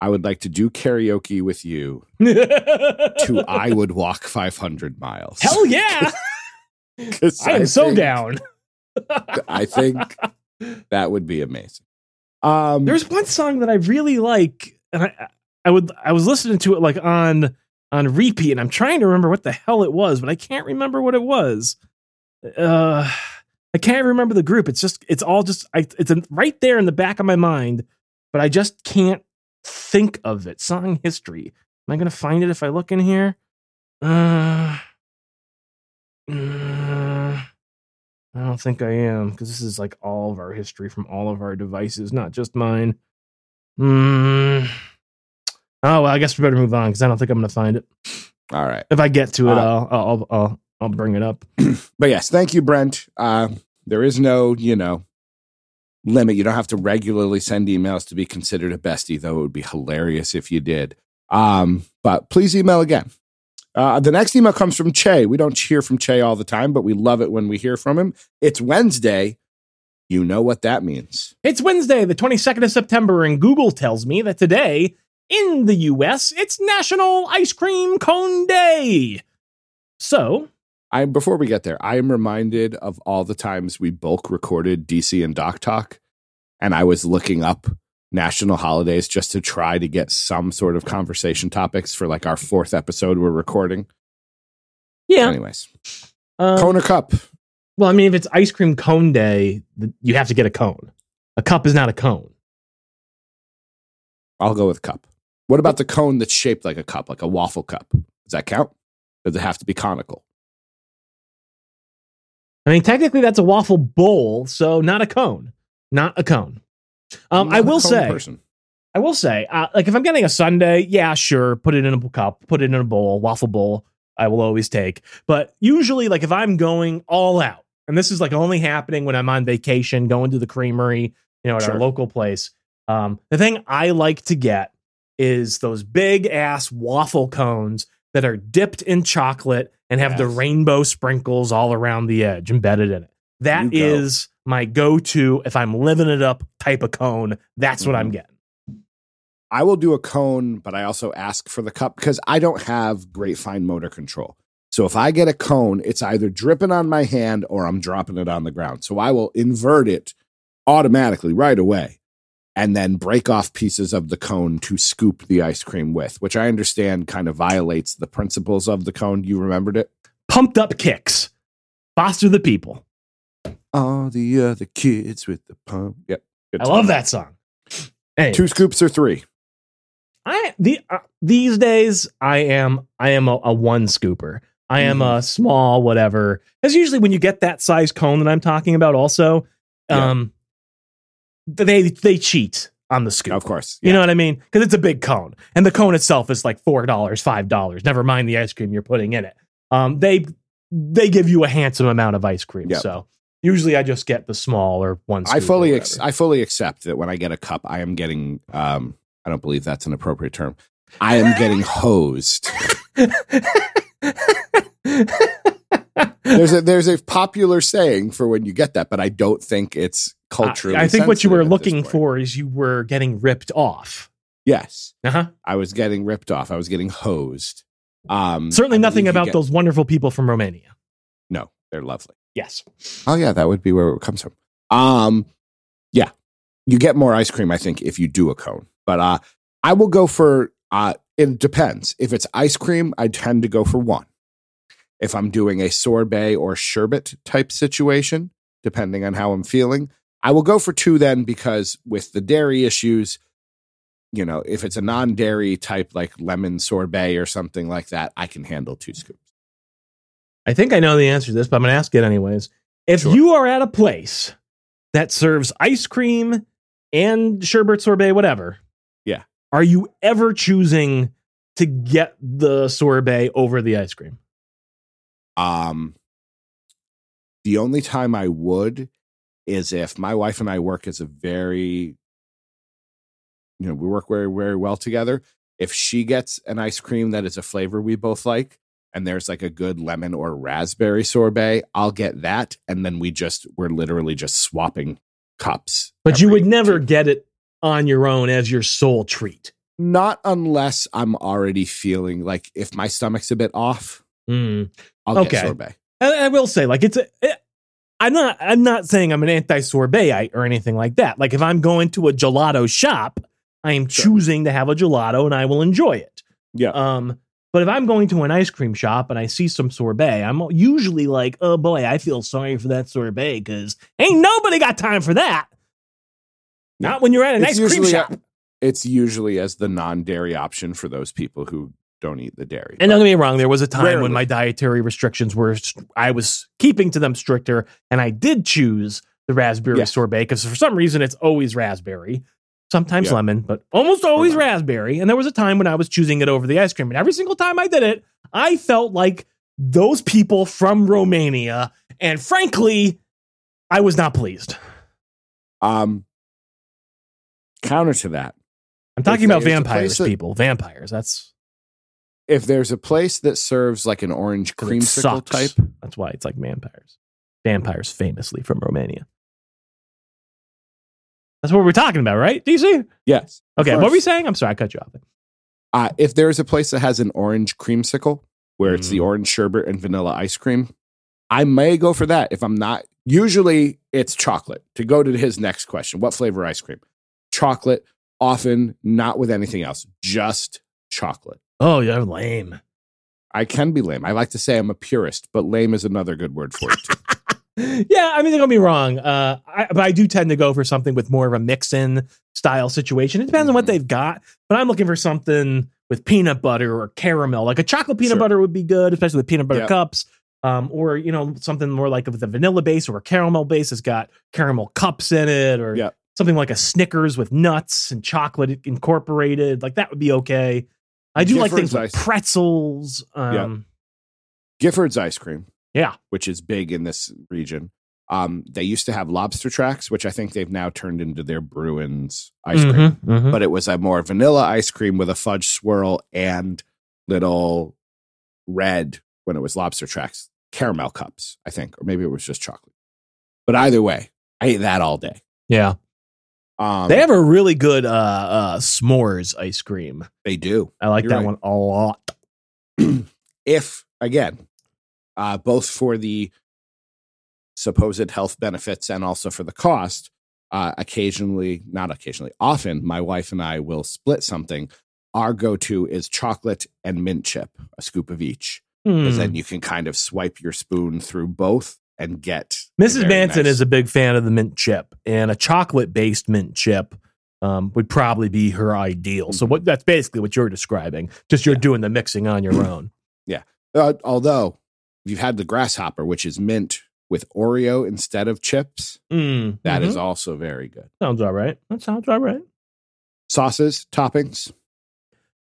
I would like to do karaoke with you to I Would Walk 500 Miles. Hell yeah. I am so think- down. I think that would be amazing. Um, There's one song that I really like, and I I would I was listening to it like on on repeat, and I'm trying to remember what the hell it was, but I can't remember what it was. Uh, I can't remember the group. It's just it's all just I, it's in, right there in the back of my mind, but I just can't think of it. Song history. Am I gonna find it if I look in here? Uh, uh, I don't think I am because this is like all of our history from all of our devices, not just mine. Hmm. Oh well, I guess we better move on because I don't think I'm going to find it. all right. If I get to it, Uh, I'll, I'll I'll I'll bring it up. But yes, thank you, Brent. Uh, there is no, you know, limit. You don't have to regularly send emails to be considered a bestie, though it would be hilarious if you did. Um, but please email again. Uh, the next email comes from Che. We don't hear from Che all the time, but we love it when we hear from him. It's Wednesday. You know what that means. It's Wednesday, the 22nd of September, and Google tells me that today in the U.S. it's National Ice Cream Cone Day. So I before we get there, I am reminded of all the times we bulk recorded DC and Doc Talk, and I was looking up national holidays just to try to get some sort of conversation topics for like our fourth episode we're recording. yeah, Anyways, um, Kona Cup. well, I mean, if it's Ice Cream Cone Day, you have to get a cone. A cup is not a cone. I'll go with cup. What about the cone that's shaped like a cup, like a waffle cup? Does that count? Does it have to be conical? I mean, technically, that's a waffle bowl, so not a cone. Not a cone. Um, I will say, person. I will say, uh, like if I'm getting a sundae, yeah, sure, put it in a cup, put it in a bowl, waffle bowl. I will always take. But usually, like if I'm going all out, and this is like only happening when I'm on vacation, going to the creamery, you know, at Sure. our local place. Um, the thing I like to get is those big ass waffle cones that are dipped in chocolate and have the rainbow sprinkles all around the edge embedded in it. That is my go-to if I'm living it up type of cone. That's what I'm Mhm. getting. I will do a cone, but I also ask for the cup because I don't have great fine motor control. So if I get a cone, it's either dripping on my hand or I'm dropping it on the ground. So I will invert it automatically right away and then break off pieces of the cone to scoop the ice cream with, which I understand kind of violates the principles of the cone. You remembered it? Pumped up kicks. Foster the people. All the other kids with the pump. Yep. Good I love that song. Anyway, Two scoops or three? I the uh, these days I am I am a, a one scooper. I am Mm-hmm. a small whatever. Because usually when you get that size cone that I'm talking about, also, Yeah. um, they they cheat on the scoop. Of course. You know what I mean? Because it's a big cone, and the cone itself is like four dollars, five dollars. Never mind the ice cream you're putting in it. Um, they they give you a handsome amount of ice cream. Yep. So usually I just get the small or one. I fully ex- I fully accept that when I get a cup, I am getting um I don't believe that's an appropriate term. I am getting hosed. There's a there's a popular saying for when you get that, but I don't think it's culturally. I think what you were looking for is you were getting ripped off. Yes, Uh huh. I was getting ripped off. I was getting hosed. Um, Certainly nothing about get- those wonderful people from Romania. No, they're lovely. Yes. Oh yeah, that would be where it comes from. Um, yeah, you get more ice cream, I think, if you do a cone. But uh, I will go for. Uh, it depends. If it's ice cream, I tend to go for one. If I'm doing a sorbet or sherbet type situation, depending on how I'm feeling, I will go for two then because with the dairy issues, you know, if it's a non-dairy type like lemon sorbet or something like that, I can handle two scoops. I think I know the answer to this, but I'm going to ask it anyways. If Sure. you are at a place that serves ice cream and sherbet sorbet, whatever, Yeah. are you ever choosing to get the sorbet over the ice cream? Um, the only time I would is if my wife and I work as a very, you know, we work very, very well together. If she gets an ice cream that is a flavor we both like, and there's like a good lemon or raspberry sorbet, I'll get that. And then we just, we're literally just swapping cups. But you would never two- get it on your own as your sole treat. Not unless I'm already feeling like if my stomach's a bit off, Mm. I'll Okay. get sorbet. I, I will say, like, it's a. It, I'm not. I'm not saying I'm an anti sorbetite or anything like that. Like, if I'm going to a gelato shop, I am Sure. choosing to have a gelato and I will enjoy it. Yeah. Um, but if I'm going to an ice cream shop and I see some sorbet, I'm usually like, oh boy, I feel sorry for that sorbet because ain't nobody got time for that. No. Not when you're at an It's ice cream shop. it's usually as the non-dairy option for those people who don't eat the dairy. And don't get me wrong, there was a time Rarely. when my dietary restrictions were, I was keeping to them stricter, and I did choose the raspberry Yes. sorbet because for some reason it's always raspberry, sometimes Yeah. lemon, but almost always raspberry. And there was a time when I was choosing it over the ice cream, and every single time I did it, I felt like those people from Romania, and frankly, I was not pleased. um, counter to that, I'm talking about vampires, that- people. Vampires. That's if there's a place that serves like an orange creamsicle type, That's why it's like vampires. Vampires famously from Romania. That's what we're talking about, right? DC? yes. Okay, what were we saying? I'm sorry, I cut you off. Uh, if there's a place that has an orange creamsicle where it's the Mm. orange sherbet and vanilla ice cream, I may go for that. If I'm not, usually it's chocolate. To go to his next question, what flavor ice cream? Chocolate. Often not with anything else, just chocolate. Oh, you're lame. I can be lame. I like to say I'm a purist, but lame is another good word for it too. yeah, I mean, don't get me wrong. Uh, I, but I do tend to go for something with more of a mix-in style situation. It depends on what Mhm. they've got, but I'm looking for something with peanut butter or caramel. Like a chocolate peanut Sure. butter would be good, especially with peanut butter Yep. cups. Um, or you know, something more like with a vanilla base or a caramel base has got caramel cups in it, or Yep. something like a Snickers with nuts and chocolate incorporated. Like that would be okay. I do like Gifford's things like ice- pretzels. Um, Gifford's ice cream. Yeah. Which is big in this region. Um, they used to have lobster tracks, which I think they've now turned into their Bruins ice cream. mhm, mhm. But it was a more vanilla ice cream with a fudge swirl and little red when it was lobster tracks, caramel cups, I think, or maybe it was just chocolate. But either way, I ate that all day. yeah. Um, They have a really good uh, uh, s'mores ice cream. they do. I like You're that right. one a lot. if again, uh, both for the supposed health benefits and also for the cost, uh, occasionally, not occasionally, often, my wife and I will split something. Our go to is chocolate and mint chip, a scoop of each, because Hmm. then you can kind of swipe your spoon through both and get. Mrs. Manson nice- is a big fan of the mint chip, and a chocolate based mint chip um, would probably be her ideal. So what that's basically what you're describing. Just you're Yeah. doing the mixing on your own. Uh, although you've had the grasshopper, which is mint with Oreo instead of chips, Mm, that is mhm. also very good. sounds all right. That sounds all right. Sauces, toppings.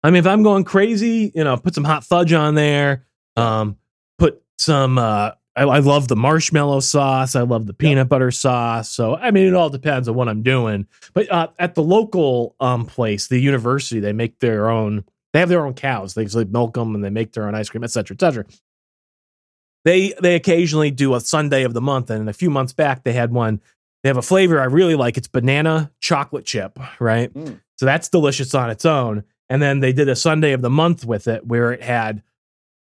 I mean, if I'm going crazy, you know, put some hot fudge on there. Um, put some. Uh, I, I love the marshmallow sauce. I love the peanut butter sauce. So I mean, it all depends on what I'm doing. But uh, at the local um place, the university, they make their own. They have their own cows. They just milk them and they make their own ice cream, et cetera, et cetera. They they occasionally do a sundae of the month, and a few months back they had one. They have a flavor I really like. It's banana chocolate chip, right? Mm. So that's delicious on its own. And then they did a sundae of the month with it where it had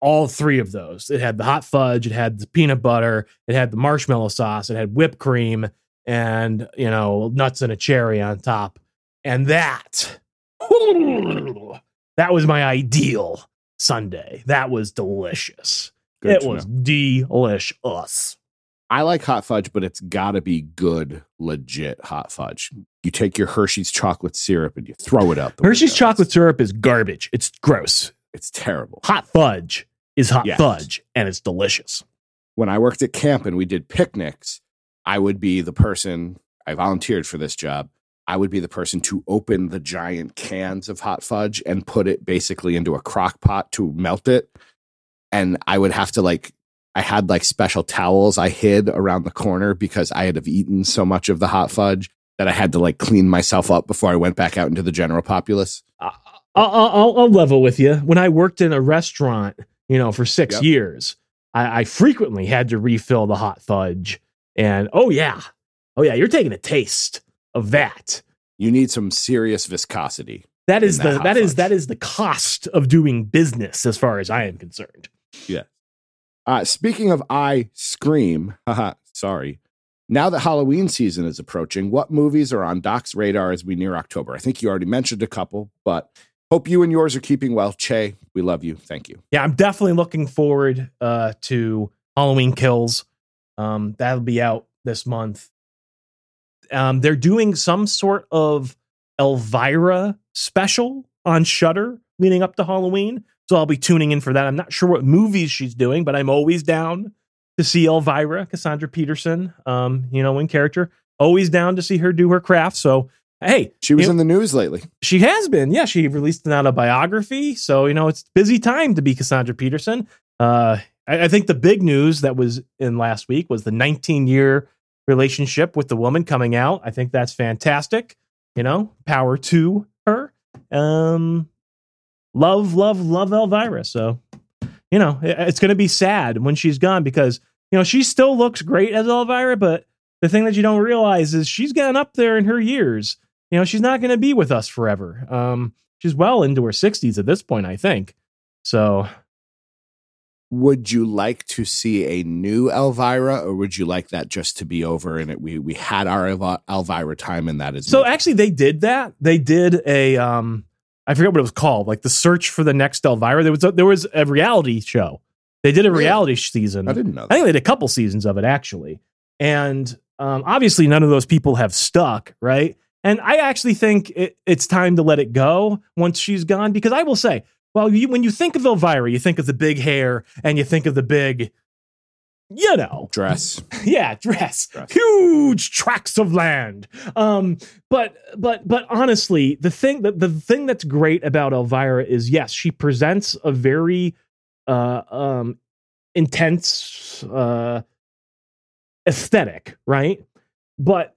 all three of those. It had the hot fudge, it had the peanut butter, it had the marshmallow sauce, it had whipped cream, and you know, nuts and a cherry on top. And that that was my ideal sundae. That was delicious. Good it was know. delicious. I like hot fudge, but it's got to be good, legit hot fudge. You take your Hershey's chocolate syrup and you throw it out. the Hershey's window. chocolate syrup is garbage. It's gross. It's terrible. Hot fudge is hot Yes. fudge and it's delicious. When I worked at camp and we did picnics, I would be the person, I volunteered for this job. I would be the person to open the giant cans of hot fudge and put it basically into a crock pot to melt it. And I would have to like, I had like special towels I hid around the corner because I had have eaten so much of the hot fudge that I had to like clean myself up before I went back out into the general populace. I'll, I'll, I'll level with you. When I worked in a restaurant, you know, for six Yep. years, I, I frequently had to refill the hot fudge. And oh yeah, oh yeah, you're taking a taste of that. You need some serious viscosity. That is In that the that is that is the cost of doing business, as far as I am concerned. Uh, speaking of I Scream, haha, sorry. Now that Halloween season is approaching, what movies are on Doc's radar as we near October? I think you already mentioned a couple, but hope you and yours are keeping well. Che, we love you. Thank you. Yeah, I'm definitely looking forward uh, to Halloween Kills. Um, that'll be out this month. Um, they're doing some sort of Elvira special on Shudder leading up to Halloween, so I'll be tuning in for that. I'm not sure what movies she's doing, but I'm always down to see Elvira, Cassandra Peterson. Um, you know, in character, always down to see her do her craft. So, hey, She was you- in the news lately. she has been. Yeah, she released an autobiography. So, you know, it's busy time to be Cassandra Peterson. Uh, I, I think the big news that was in last week was the 19 year relationship with the woman coming out. I think that's fantastic. You know, power to her. Um, love, love, love Elvira. So, you know, it's going to be sad when she's gone because, you know, she still looks great as Elvira, but the thing that you don't realize is she's getting up there in her years. You know she's not going to be with us forever. Um she's well into her 60s at this point i think. So Would you like to see a new Elvira, or would you like that just to be over and it, we we had our Elvira time and that is so actually they did that. They did a um i forget what it was called like the search for the next elvira there was a, there was a reality show they did a Really? reality season I didn't know I think they did a couple seasons of it actually. And um, obviously, none of those people have stuck, right? And I actually think it, it's time to let it go once she's gone because I will say, well, you, when you think of Elvira, you think of the big hair and you think of the big, you know, Dress. yeah, dress, Dress. huge tracts of land. Um, but but but honestly, the thing that the thing that's great about Elvira is yes, she presents a very uh um intense uh aesthetic, right? But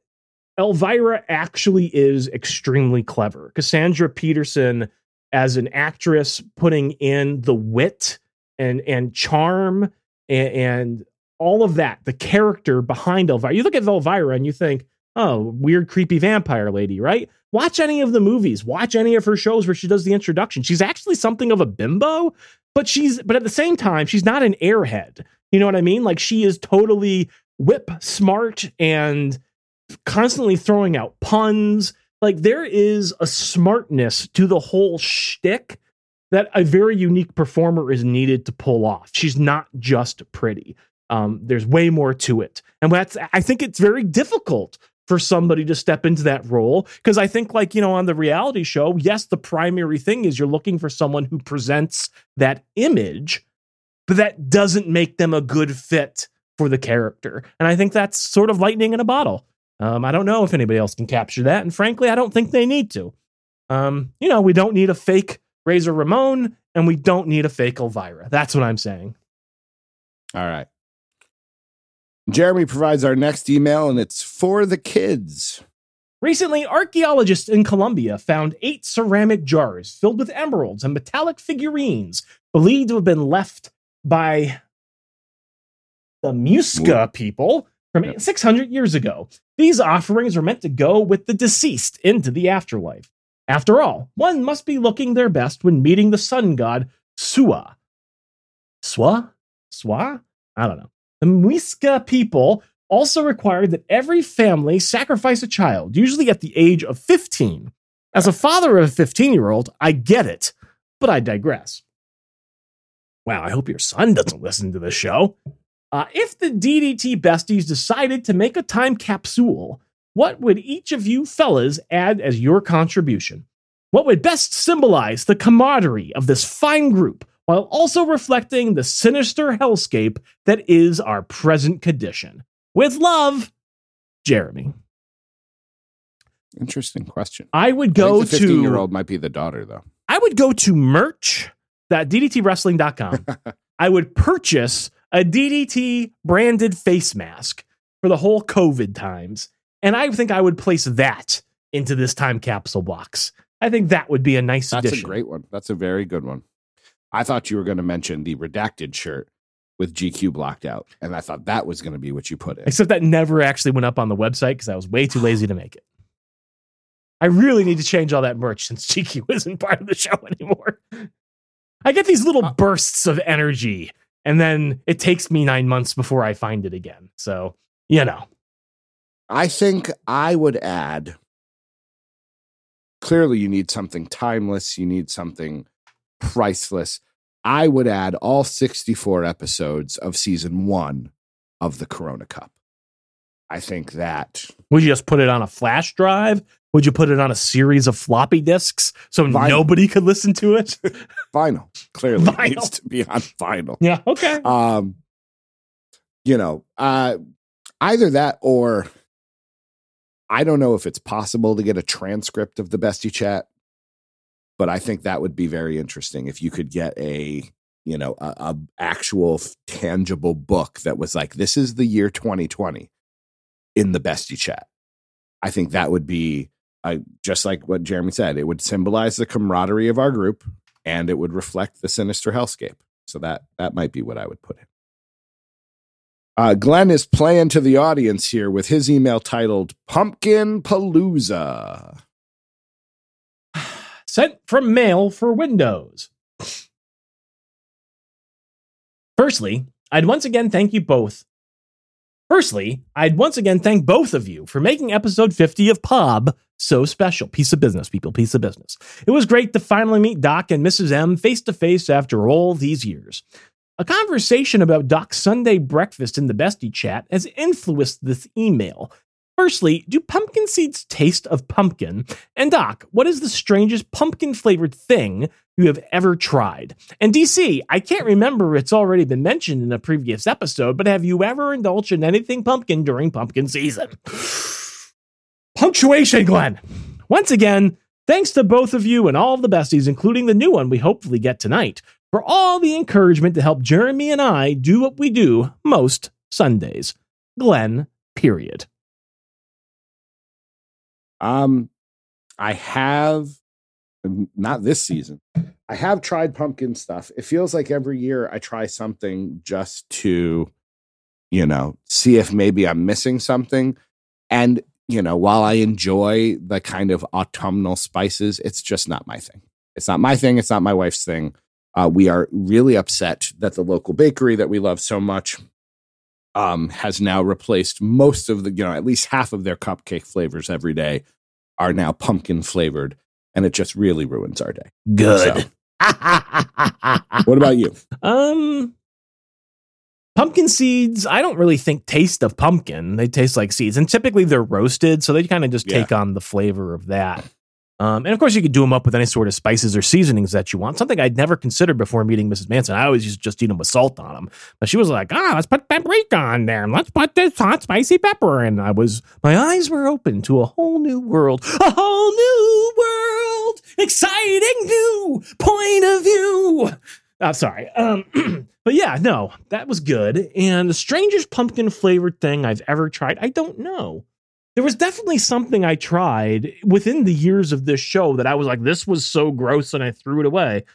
Elvira actually is extremely clever. Cassandra Peterson as an actress putting in the wit and and charm and, and all of that, the character behind Elvira. You look at Elvira and you think, oh, weird, creepy vampire lady, right? Watch any of the movies, watch any of her shows where she does the introduction. She's actually something of a bimbo, but she's but at the same time, she's not an airhead. You know what I mean? Like she is totally whip smart and constantly throwing out puns. Like there is a smartness to the whole shtick that a very unique performer is needed to pull off. She's not just pretty. Um, there's way more to it, and that's I think it's very difficult for somebody to step into that role because I think like you know on the reality show, yes, the primary thing is you're looking for someone who presents that image, but that doesn't make them a good fit for the character, and I think that's sort of lightning in a bottle. Um, I don't know if anybody else can capture that, and frankly, I don't think they need to. Um, you know, we don't need a fake Razor Ramon, and we don't need a fake Elvira. That's what I'm saying. All right. Jeremy provides our next email, and it's for the kids. Recently, archaeologists in Colombia found eight ceramic jars filled with emeralds and metallic figurines believed to have been left by the Muisca people from Yep. 600 years ago. These offerings are meant to go with the deceased into the afterlife. After all, one must be looking their best when meeting the sun god Sua. Swa? Swa? I don't know. The Muisca people also required that every family sacrifice a child, usually at the age of 15. As a father of a 15 year old, I get it, but I digress. Wow, I hope your son doesn't listen to this show. Uh, if the DDT besties decided to make a time capsule, what would each of you fellas add as your contribution? What would best symbolize the camaraderie of this fine group while also reflecting the sinister hellscape that is our present condition? With love, Jeremy. Interesting question. I would I go think the 15 year to old might be the daughter, though. I would go to merch.ddtwrestling.com. I would purchase a DDT branded face mask for the whole COVID times. And I think I would place that into this time capsule box. I think that would be a nice That's addition. a great one. That's a very good one. I thought you were going to mention the redacted shirt with GQ blocked out, and I thought that was going to be what you put in. Except that never actually went up on the website because I was way too lazy to make it. I really need to change all that merch since GQ isn't part of the show anymore. I get these little Uh, bursts of energy, and then it takes me nine months before I find it again. So, you know, I think I would add. Clearly, you need something timeless. You need something priceless. I would add all 64 episodes of season one of the Corona Cup. I think that would you just put it on a flash drive? Would you put it on a series of floppy disks so Vinyl. nobody could listen to it? vinyl clearly Vinyl. needs to be on vinyl. yeah, okay. Um, you know, uh, either that or I don't know if it's possible to get a transcript of the bestie chat, but I think that would be very interesting if you could get a you know a, a actual tangible book that was like this is the year 2020 in the bestie chat. I think that would be I just like what Jeremy said. It would symbolize the camaraderie of our group, and it would reflect the sinister hellscape. So that that might be what I would put in. Uh, Glenn is playing to the audience here with his email titled Pumpkin Palooza. Sent from mail for Windows. Firstly, I'd once again thank you both. Firstly, I'd once again thank both of you for making episode 50 of Pub so special. Piece of business, people, piece of business. It was great to finally meet Doc and Mrs. M face to face after all these years. A conversation about Doc's Sunday breakfast in the bestie chat has influenced this email. Firstly, do pumpkin seeds taste of pumpkin? And Doc, what is the strangest pumpkin flavored thing you have ever tried? And DC, I can't remember it's already been mentioned in a previous episode, but have you ever indulged in anything pumpkin during pumpkin season? Punctuation, Glenn. Once again, thanks to both of you and all of the besties, including the new one we hopefully get tonight, for all the encouragement to help Jeremy and I do what we do most Sundays. Glenn, period. Um, I have not this season. I have tried pumpkin stuff. It feels like every year I try something just to, you know, see if maybe I'm missing something. And, you know, while I enjoy the kind of autumnal spices, it's just not my thing. It's not my thing. It's not my wife's thing. Uh, we are really upset that the local bakery that we love so much um, has now replaced most of the, you know, at least half of their cupcake flavors every day are now pumpkin flavored, and it just really ruins our day. Good. What about you? Um, pumpkin seeds. I don't really think taste of pumpkin. They taste like seeds, and typically they're roasted, so they kind of just Yeah. take on the flavor of that. Um, and of course, you could do them up with any sort of spices or seasonings that you want. Something I'd never considered before meeting Mrs. Manson. I always used to just eat them with salt on them, but she was like, "Ah, let's put paprika on there, and let's put this hot spicy pepper." And I was, my eyes were open to a whole new world, a whole new world, exciting new point of view. I'm sorry. Um, but yeah, no, that was good. And the strangest pumpkin flavored thing I've ever tried, I don't know. There was definitely something I tried within the years of this show that I was like, this was so gross, and I threw it away.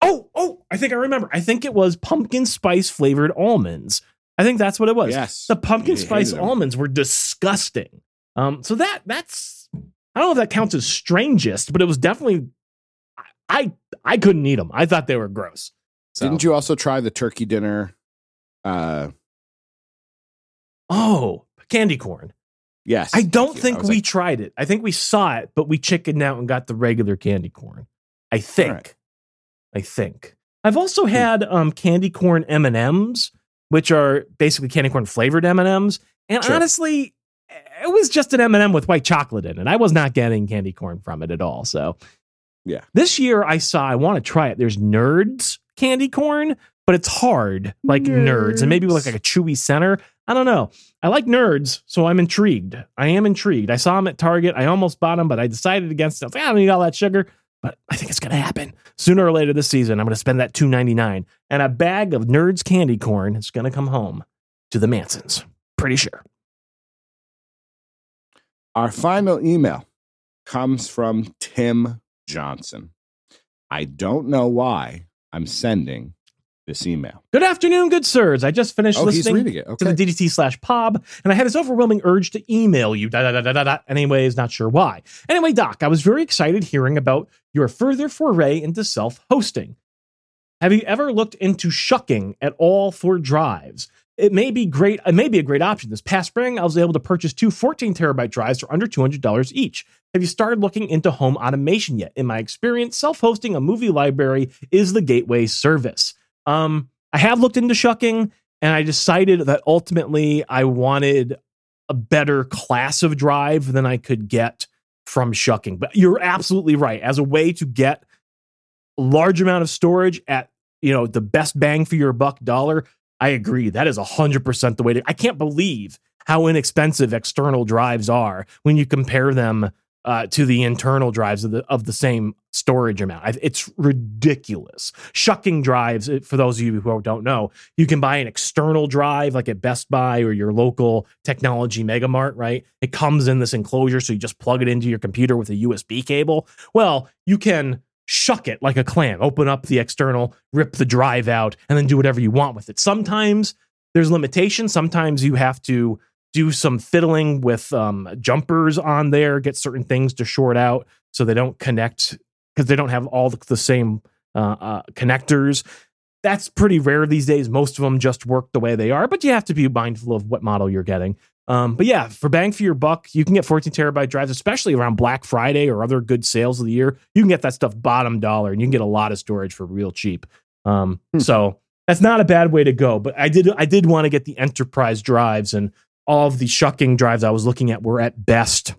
Oh, oh, I think I remember. I think it was pumpkin spice flavored almonds. I think that's what it was. Yes. The pumpkin spice almonds were disgusting. Um, so that that's I don't know if that counts as strangest, but it was definitely I I couldn't eat them. I thought they were gross. So- Didn't you also try the turkey dinner? Uh, Oh, candy corn. Yes. I don't think was we like, tried it. I think we saw it, but we chickened out and got the regular candy corn. I think. right. I think. I've also had um, candy corn M and M's, which are basically candy corn flavored M and M's, and Sure. honestly, it was just an M and m with white chocolate in it. I was not getting candy corn from it at all. So, Yeah. This year, I saw. I want to try it. There's Nerds candy corn, but it's hard, like Nerds, and maybe with like a chewy center. I don't know. I like Nerds, so I'm intrigued. I am intrigued. I saw them at Target. I almost bought them, but I decided against it. I was like, I don't need all that sugar. But I think it's going to happen sooner or later this season. I'm going to spend that $2.99 and a bag of Nerds candy corn is going to come home to the Mansons. Pretty sure. Our final email comes from Tim Johnson. I don't know why I'm sending this email. Good afternoon, good sirs. I just finished Oh, listening it. to the DDT slash POB, and I had this overwhelming urge to email you. Da, da, da, da, da, da. Anyways, not sure why. Anyway, Doc, I was very excited hearing about your further foray into self hosting. Have you ever looked into shucking at all for drives? It may be great. It may be a great option. This past spring, I was able to purchase two 14 terabyte drives for under $200 each. Have you started looking into home automation yet? In my experience, self hosting a movie library is the gateway service. Um, I have looked into shucking and I decided that ultimately I wanted a better class of drive than I could get from shucking. But you're absolutely right. As a way to get a large amount of storage at you know the best bang for your buck dollar, I agree. That is hundred percent the way to. I can't believe how inexpensive external drives are when you compare them uh, to the internal drives of the of the same storage amount. It's ridiculous. Shucking drives, uh, for those of you who don't know, you can buy an external drive like at Best Buy or your local technology megamart, right? It comes in this enclosure, so you just plug it into your computer with a USB cable. Well, you can shuck it like a clam, open up the external, rip the drive out, and then do whatever you want with it. Sometimes there's limitations. Sometimes you have to do some fiddling with um, jumpers on there, get certain things to short out so they don't connect because they don't have all the, the same uh, uh, connectors. That's pretty rare these days. Most of them just work the way they are, but you have to be mindful of what model you're getting. Um, but yeah, for bang for your buck, you can get 14 terabyte drives, especially around Black Friday or other good sales of the year. You can get that stuff bottom dollar and you can get a lot of storage for real cheap. Um, Hmm. So that's not a bad way to go. But I did I did want to get the enterprise drives, and all of the shucking drives I was looking at were at best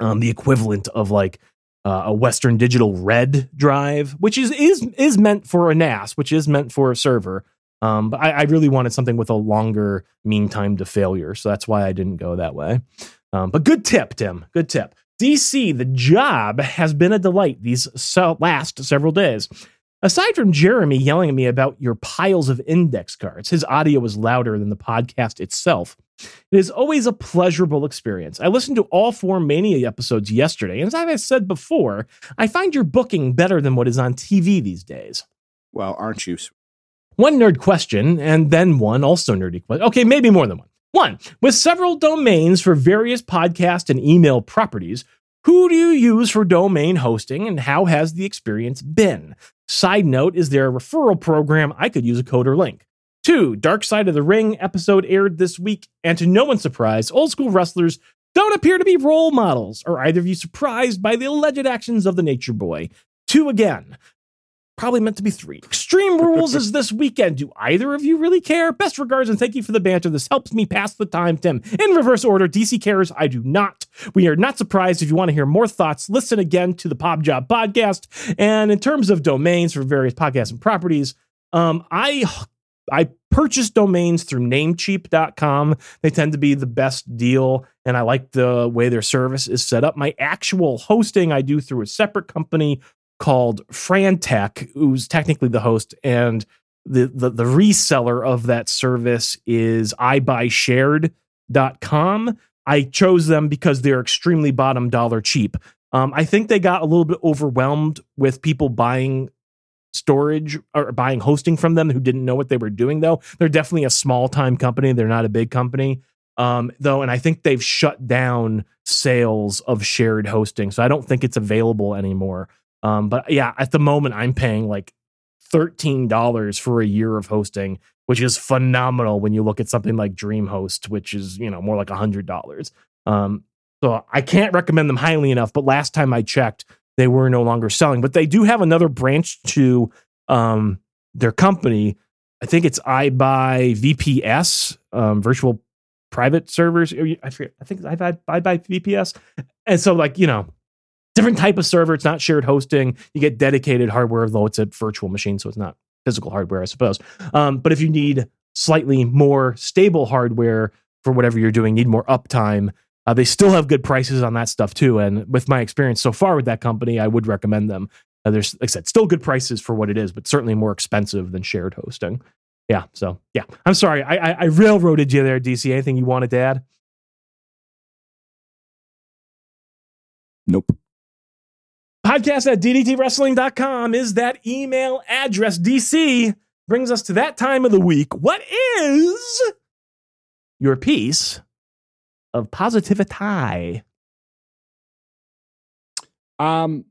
um, the equivalent of like uh, a Western Digital Red drive, which is is is meant for a NAS, which is meant for a server. Um, but I, I really wanted something with a longer mean time to failure, so that's why I didn't go that way. Um, but good tip, Tim. Good tip. DC, the job has been a delight these so last several days. Aside from Jeremy yelling at me about your piles of index cards, his audio was louder than the podcast itself. It is always a pleasurable experience. I listened to all four Mania episodes yesterday, and as I've said before, I find your booking better than what is on TV these days. Well, aren't you? One nerd question, and then one also nerdy question. Okay, maybe more than one. One, with several domains for various podcast and email properties, who do you use for domain hosting and how has the experience been? Side note, is there a referral program I could use a code or link? Two, Dark Side of the Ring episode aired this week, and to no one's surprise, old school wrestlers don't appear to be role models. Are either of you surprised by the alleged actions of the Nature Boy? Two again, probably meant to be three. Extreme Rules is this weekend. Do either of you really care? Best regards and thank you for the banter. This helps me pass the time, Tim. In reverse order, DC cares. I do not. We are not surprised. If you want to hear more thoughts, listen again to the Pop Job podcast. And in terms of domains for various podcasts and properties, um, I I purchase domains through namecheap.com. They tend to be the best deal, and I like the way their service is set up. My actual hosting I do through a separate company called Frantech, who's technically the host, and the, the, the reseller of that service is ibuyshared.com. I chose them because they're extremely bottom dollar cheap. Um, I think they got a little bit overwhelmed with people buying storage or buying hosting from them who didn't know what they were doing though. They're definitely a small time company. They're not a big company um, though and i think they've shut down sales of shared hosting so i don't think it's available anymore. Um, but yeah at the moment i'm paying like $13 for a year of hosting which is phenomenal when you look at something like dreamhost which is you know more like $100 um, so i can't recommend them highly enough but last time i checked they were no longer selling. But they do have another branch to um, their company. I think it's iBuy VPS, um, virtual private servers. I forget. I think I buy, I buy VPS, and so like you know, different type of server. It's not shared hosting. You get dedicated hardware, though it's a virtual machine, so it's not physical hardware, I suppose. Um, but if you need slightly more stable hardware for whatever you're doing, need more uptime, uh, they still have good prices on that stuff too. And with my experience so far with that company, I would recommend them. Uh, there's, like I said, still good prices for what it is, but certainly more expensive than shared hosting. Yeah. So yeah, I'm sorry. I, I, I railroaded you there, DC. Anything you wanted to add? Nope. Podcast at ddtwrestling.com is that email address. DC brings us to that time of the week. What is your piece of positivity? Um,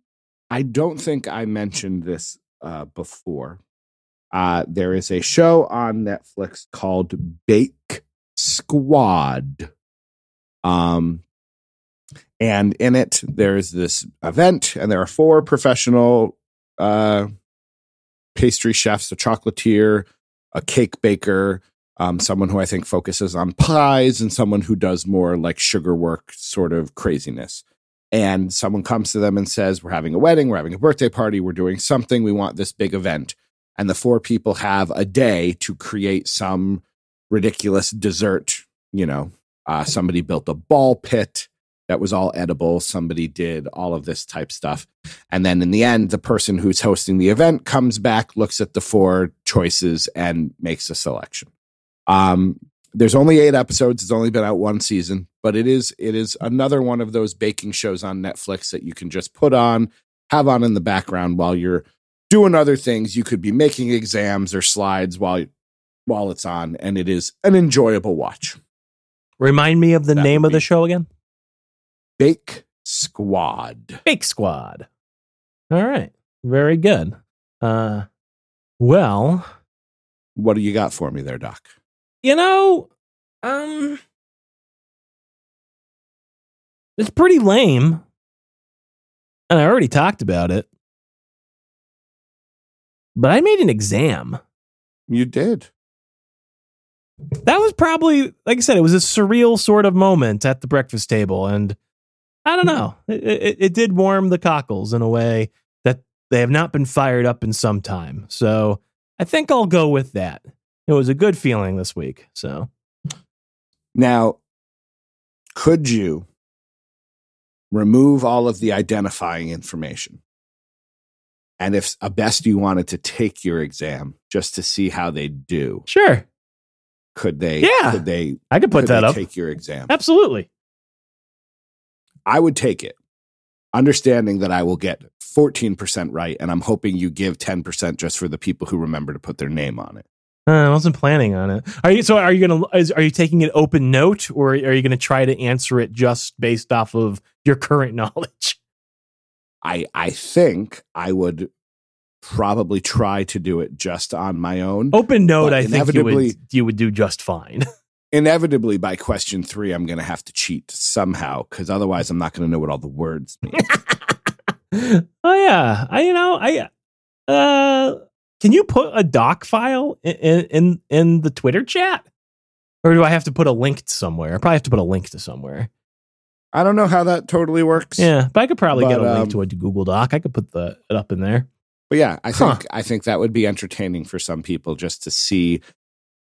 I don't think I mentioned this uh, before. Uh, there is a show on Netflix called Bake Squad. Um, and in it, there's this event, and there are four professional uh, pastry chefs, a chocolatier, a cake baker, um, someone who I think focuses on pies and someone who does more like sugar work sort of craziness. And someone comes to them and says, We're having a wedding, we're having a birthday party, we're doing something, we want this big event. And the four people have a day to create some ridiculous dessert. You know, uh, somebody built a ball pit that was all edible. Somebody did all of this type stuff. And then in the end, the person who's hosting the event comes back, looks at the four choices, and makes a selection. Um, there's only eight episodes. It's only been out one season, but it is it is another one of those baking shows on Netflix that you can just put on, have on in the background while you're doing other things. You could be making exams or slides while while it's on, and it is an enjoyable watch. Remind me of the that name of the show again. Bake Squad. Bake Squad. All right, very good. Uh, well, what do you got for me there, Doc? You know, um, it's pretty lame. And I already talked about it. But I made an exam. You did. That was probably, like I said, it was a surreal sort of moment at the breakfast table. And I don't know, it, it, it did warm the cockles in a way that they have not been fired up in some time. So I think I'll go with that. It was a good feeling this week. So Now, could you remove all of the identifying information? And if a bestie wanted to take your exam just to see how they do, sure, could they? Yeah. Could they? I could put could that up. Take your exam. Absolutely. I would take it, understanding that I will get 14% right. And I'm hoping you give 10% just for the people who remember to put their name on it. Uh, I wasn't planning on it. Are you? So are you gonna? Is, are you taking an open note, or are you gonna try to answer it just based off of your current knowledge? I, I think I would probably try to do it just on my own. Open note, I think you would you would do just fine. Inevitably, by question three, I'm going to have to cheat somehow because otherwise, I'm not going to know what all the words mean. oh yeah, I you know I uh can you put a doc file in, in in the Twitter chat, or do I have to put a link to somewhere? I probably have to put a link to somewhere. I don't know how that totally works. Yeah, but I could probably get But, a link um, to a Google Doc. I could put the it up in there. But yeah, I Huh. think I think that would be entertaining for some people just to see.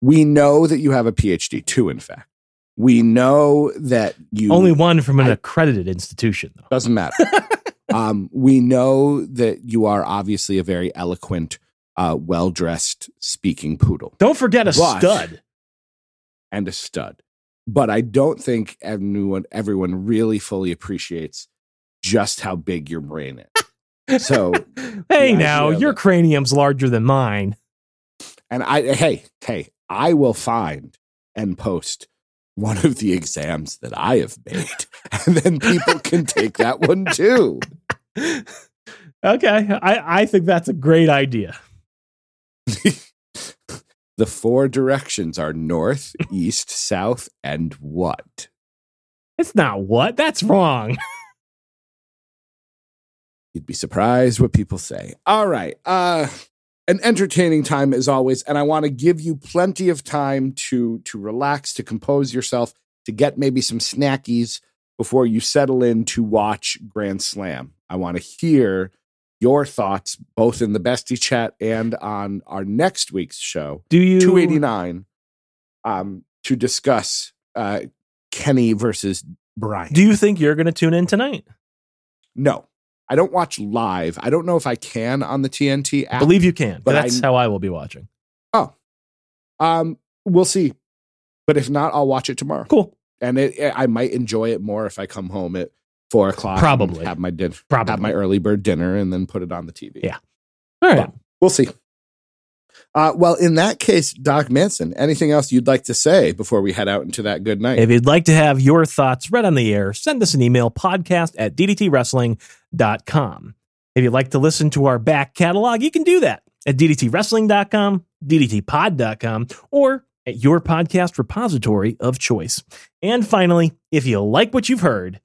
We know that you have a PhD too. In fact, we know that you Only one from an I- accredited institution, though. doesn't matter. um, we know that you are obviously a very eloquent, uh, well dressed speaking poodle Don't forget a But- stud. and a stud. But I don't think everyone everyone really fully appreciates just how big your brain is. So, hey, now your cranium's larger than mine. and I hey hey, I will find and post one of the exams that I have made, and then people can take that one too. Okay, I I think that's a great idea. the four directions are north, east, south, and what? It's not what that's wrong. You'd be surprised what people say. All right. Uh an entertaining time as always, and I want to give you plenty of time to to relax, to compose yourself, to get maybe some snackies before you settle in to watch Grand Slam. I want to hear your thoughts both in the bestie chat and on our next week's show. Do you 289 um, to discuss uh, Kenny versus Bryan. Do you think you're going to tune in tonight? no, I don't watch live. I don't know if I can on the TNT I app. believe you can. But That's I- how I will be watching. Oh. Um, we'll see. But if not, I'll watch it tomorrow. Cool. And it, it- I might enjoy it more if I come home at four o'clock. Probably. have my dinner, Probably. have my early bird dinner, and then put it on the TV. Yeah. All right. But we'll see. Uh, well, in that case, Doc Manson, anything else you'd like to say before we head out into that good night? If you'd like to have your thoughts read on the air, send us an email podcast at ddtwrestling.com. If you'd like to listen to our back catalog, you can do that at ddtwrestling.com, ddtpod.com, or at your podcast repository of choice. And finally, if you like what you've heard,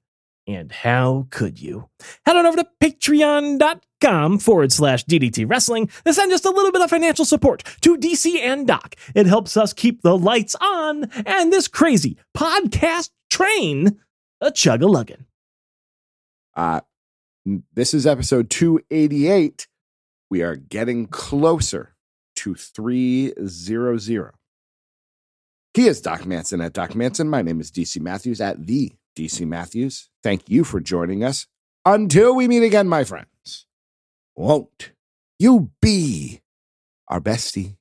and how could you? Head on over to patreon.com forward slash DDT Wrestling to send just a little bit of financial support to DC and Doc. It helps us keep the lights on and this crazy podcast train a chug a luggin'. Uh, this is episode 288. We are getting closer to 300. He is Doc Manson at Doc Manson. My name is DC Matthews at the DC Matthews. Thank you for joining us. Until we meet again, my friends, won't you be our bestie?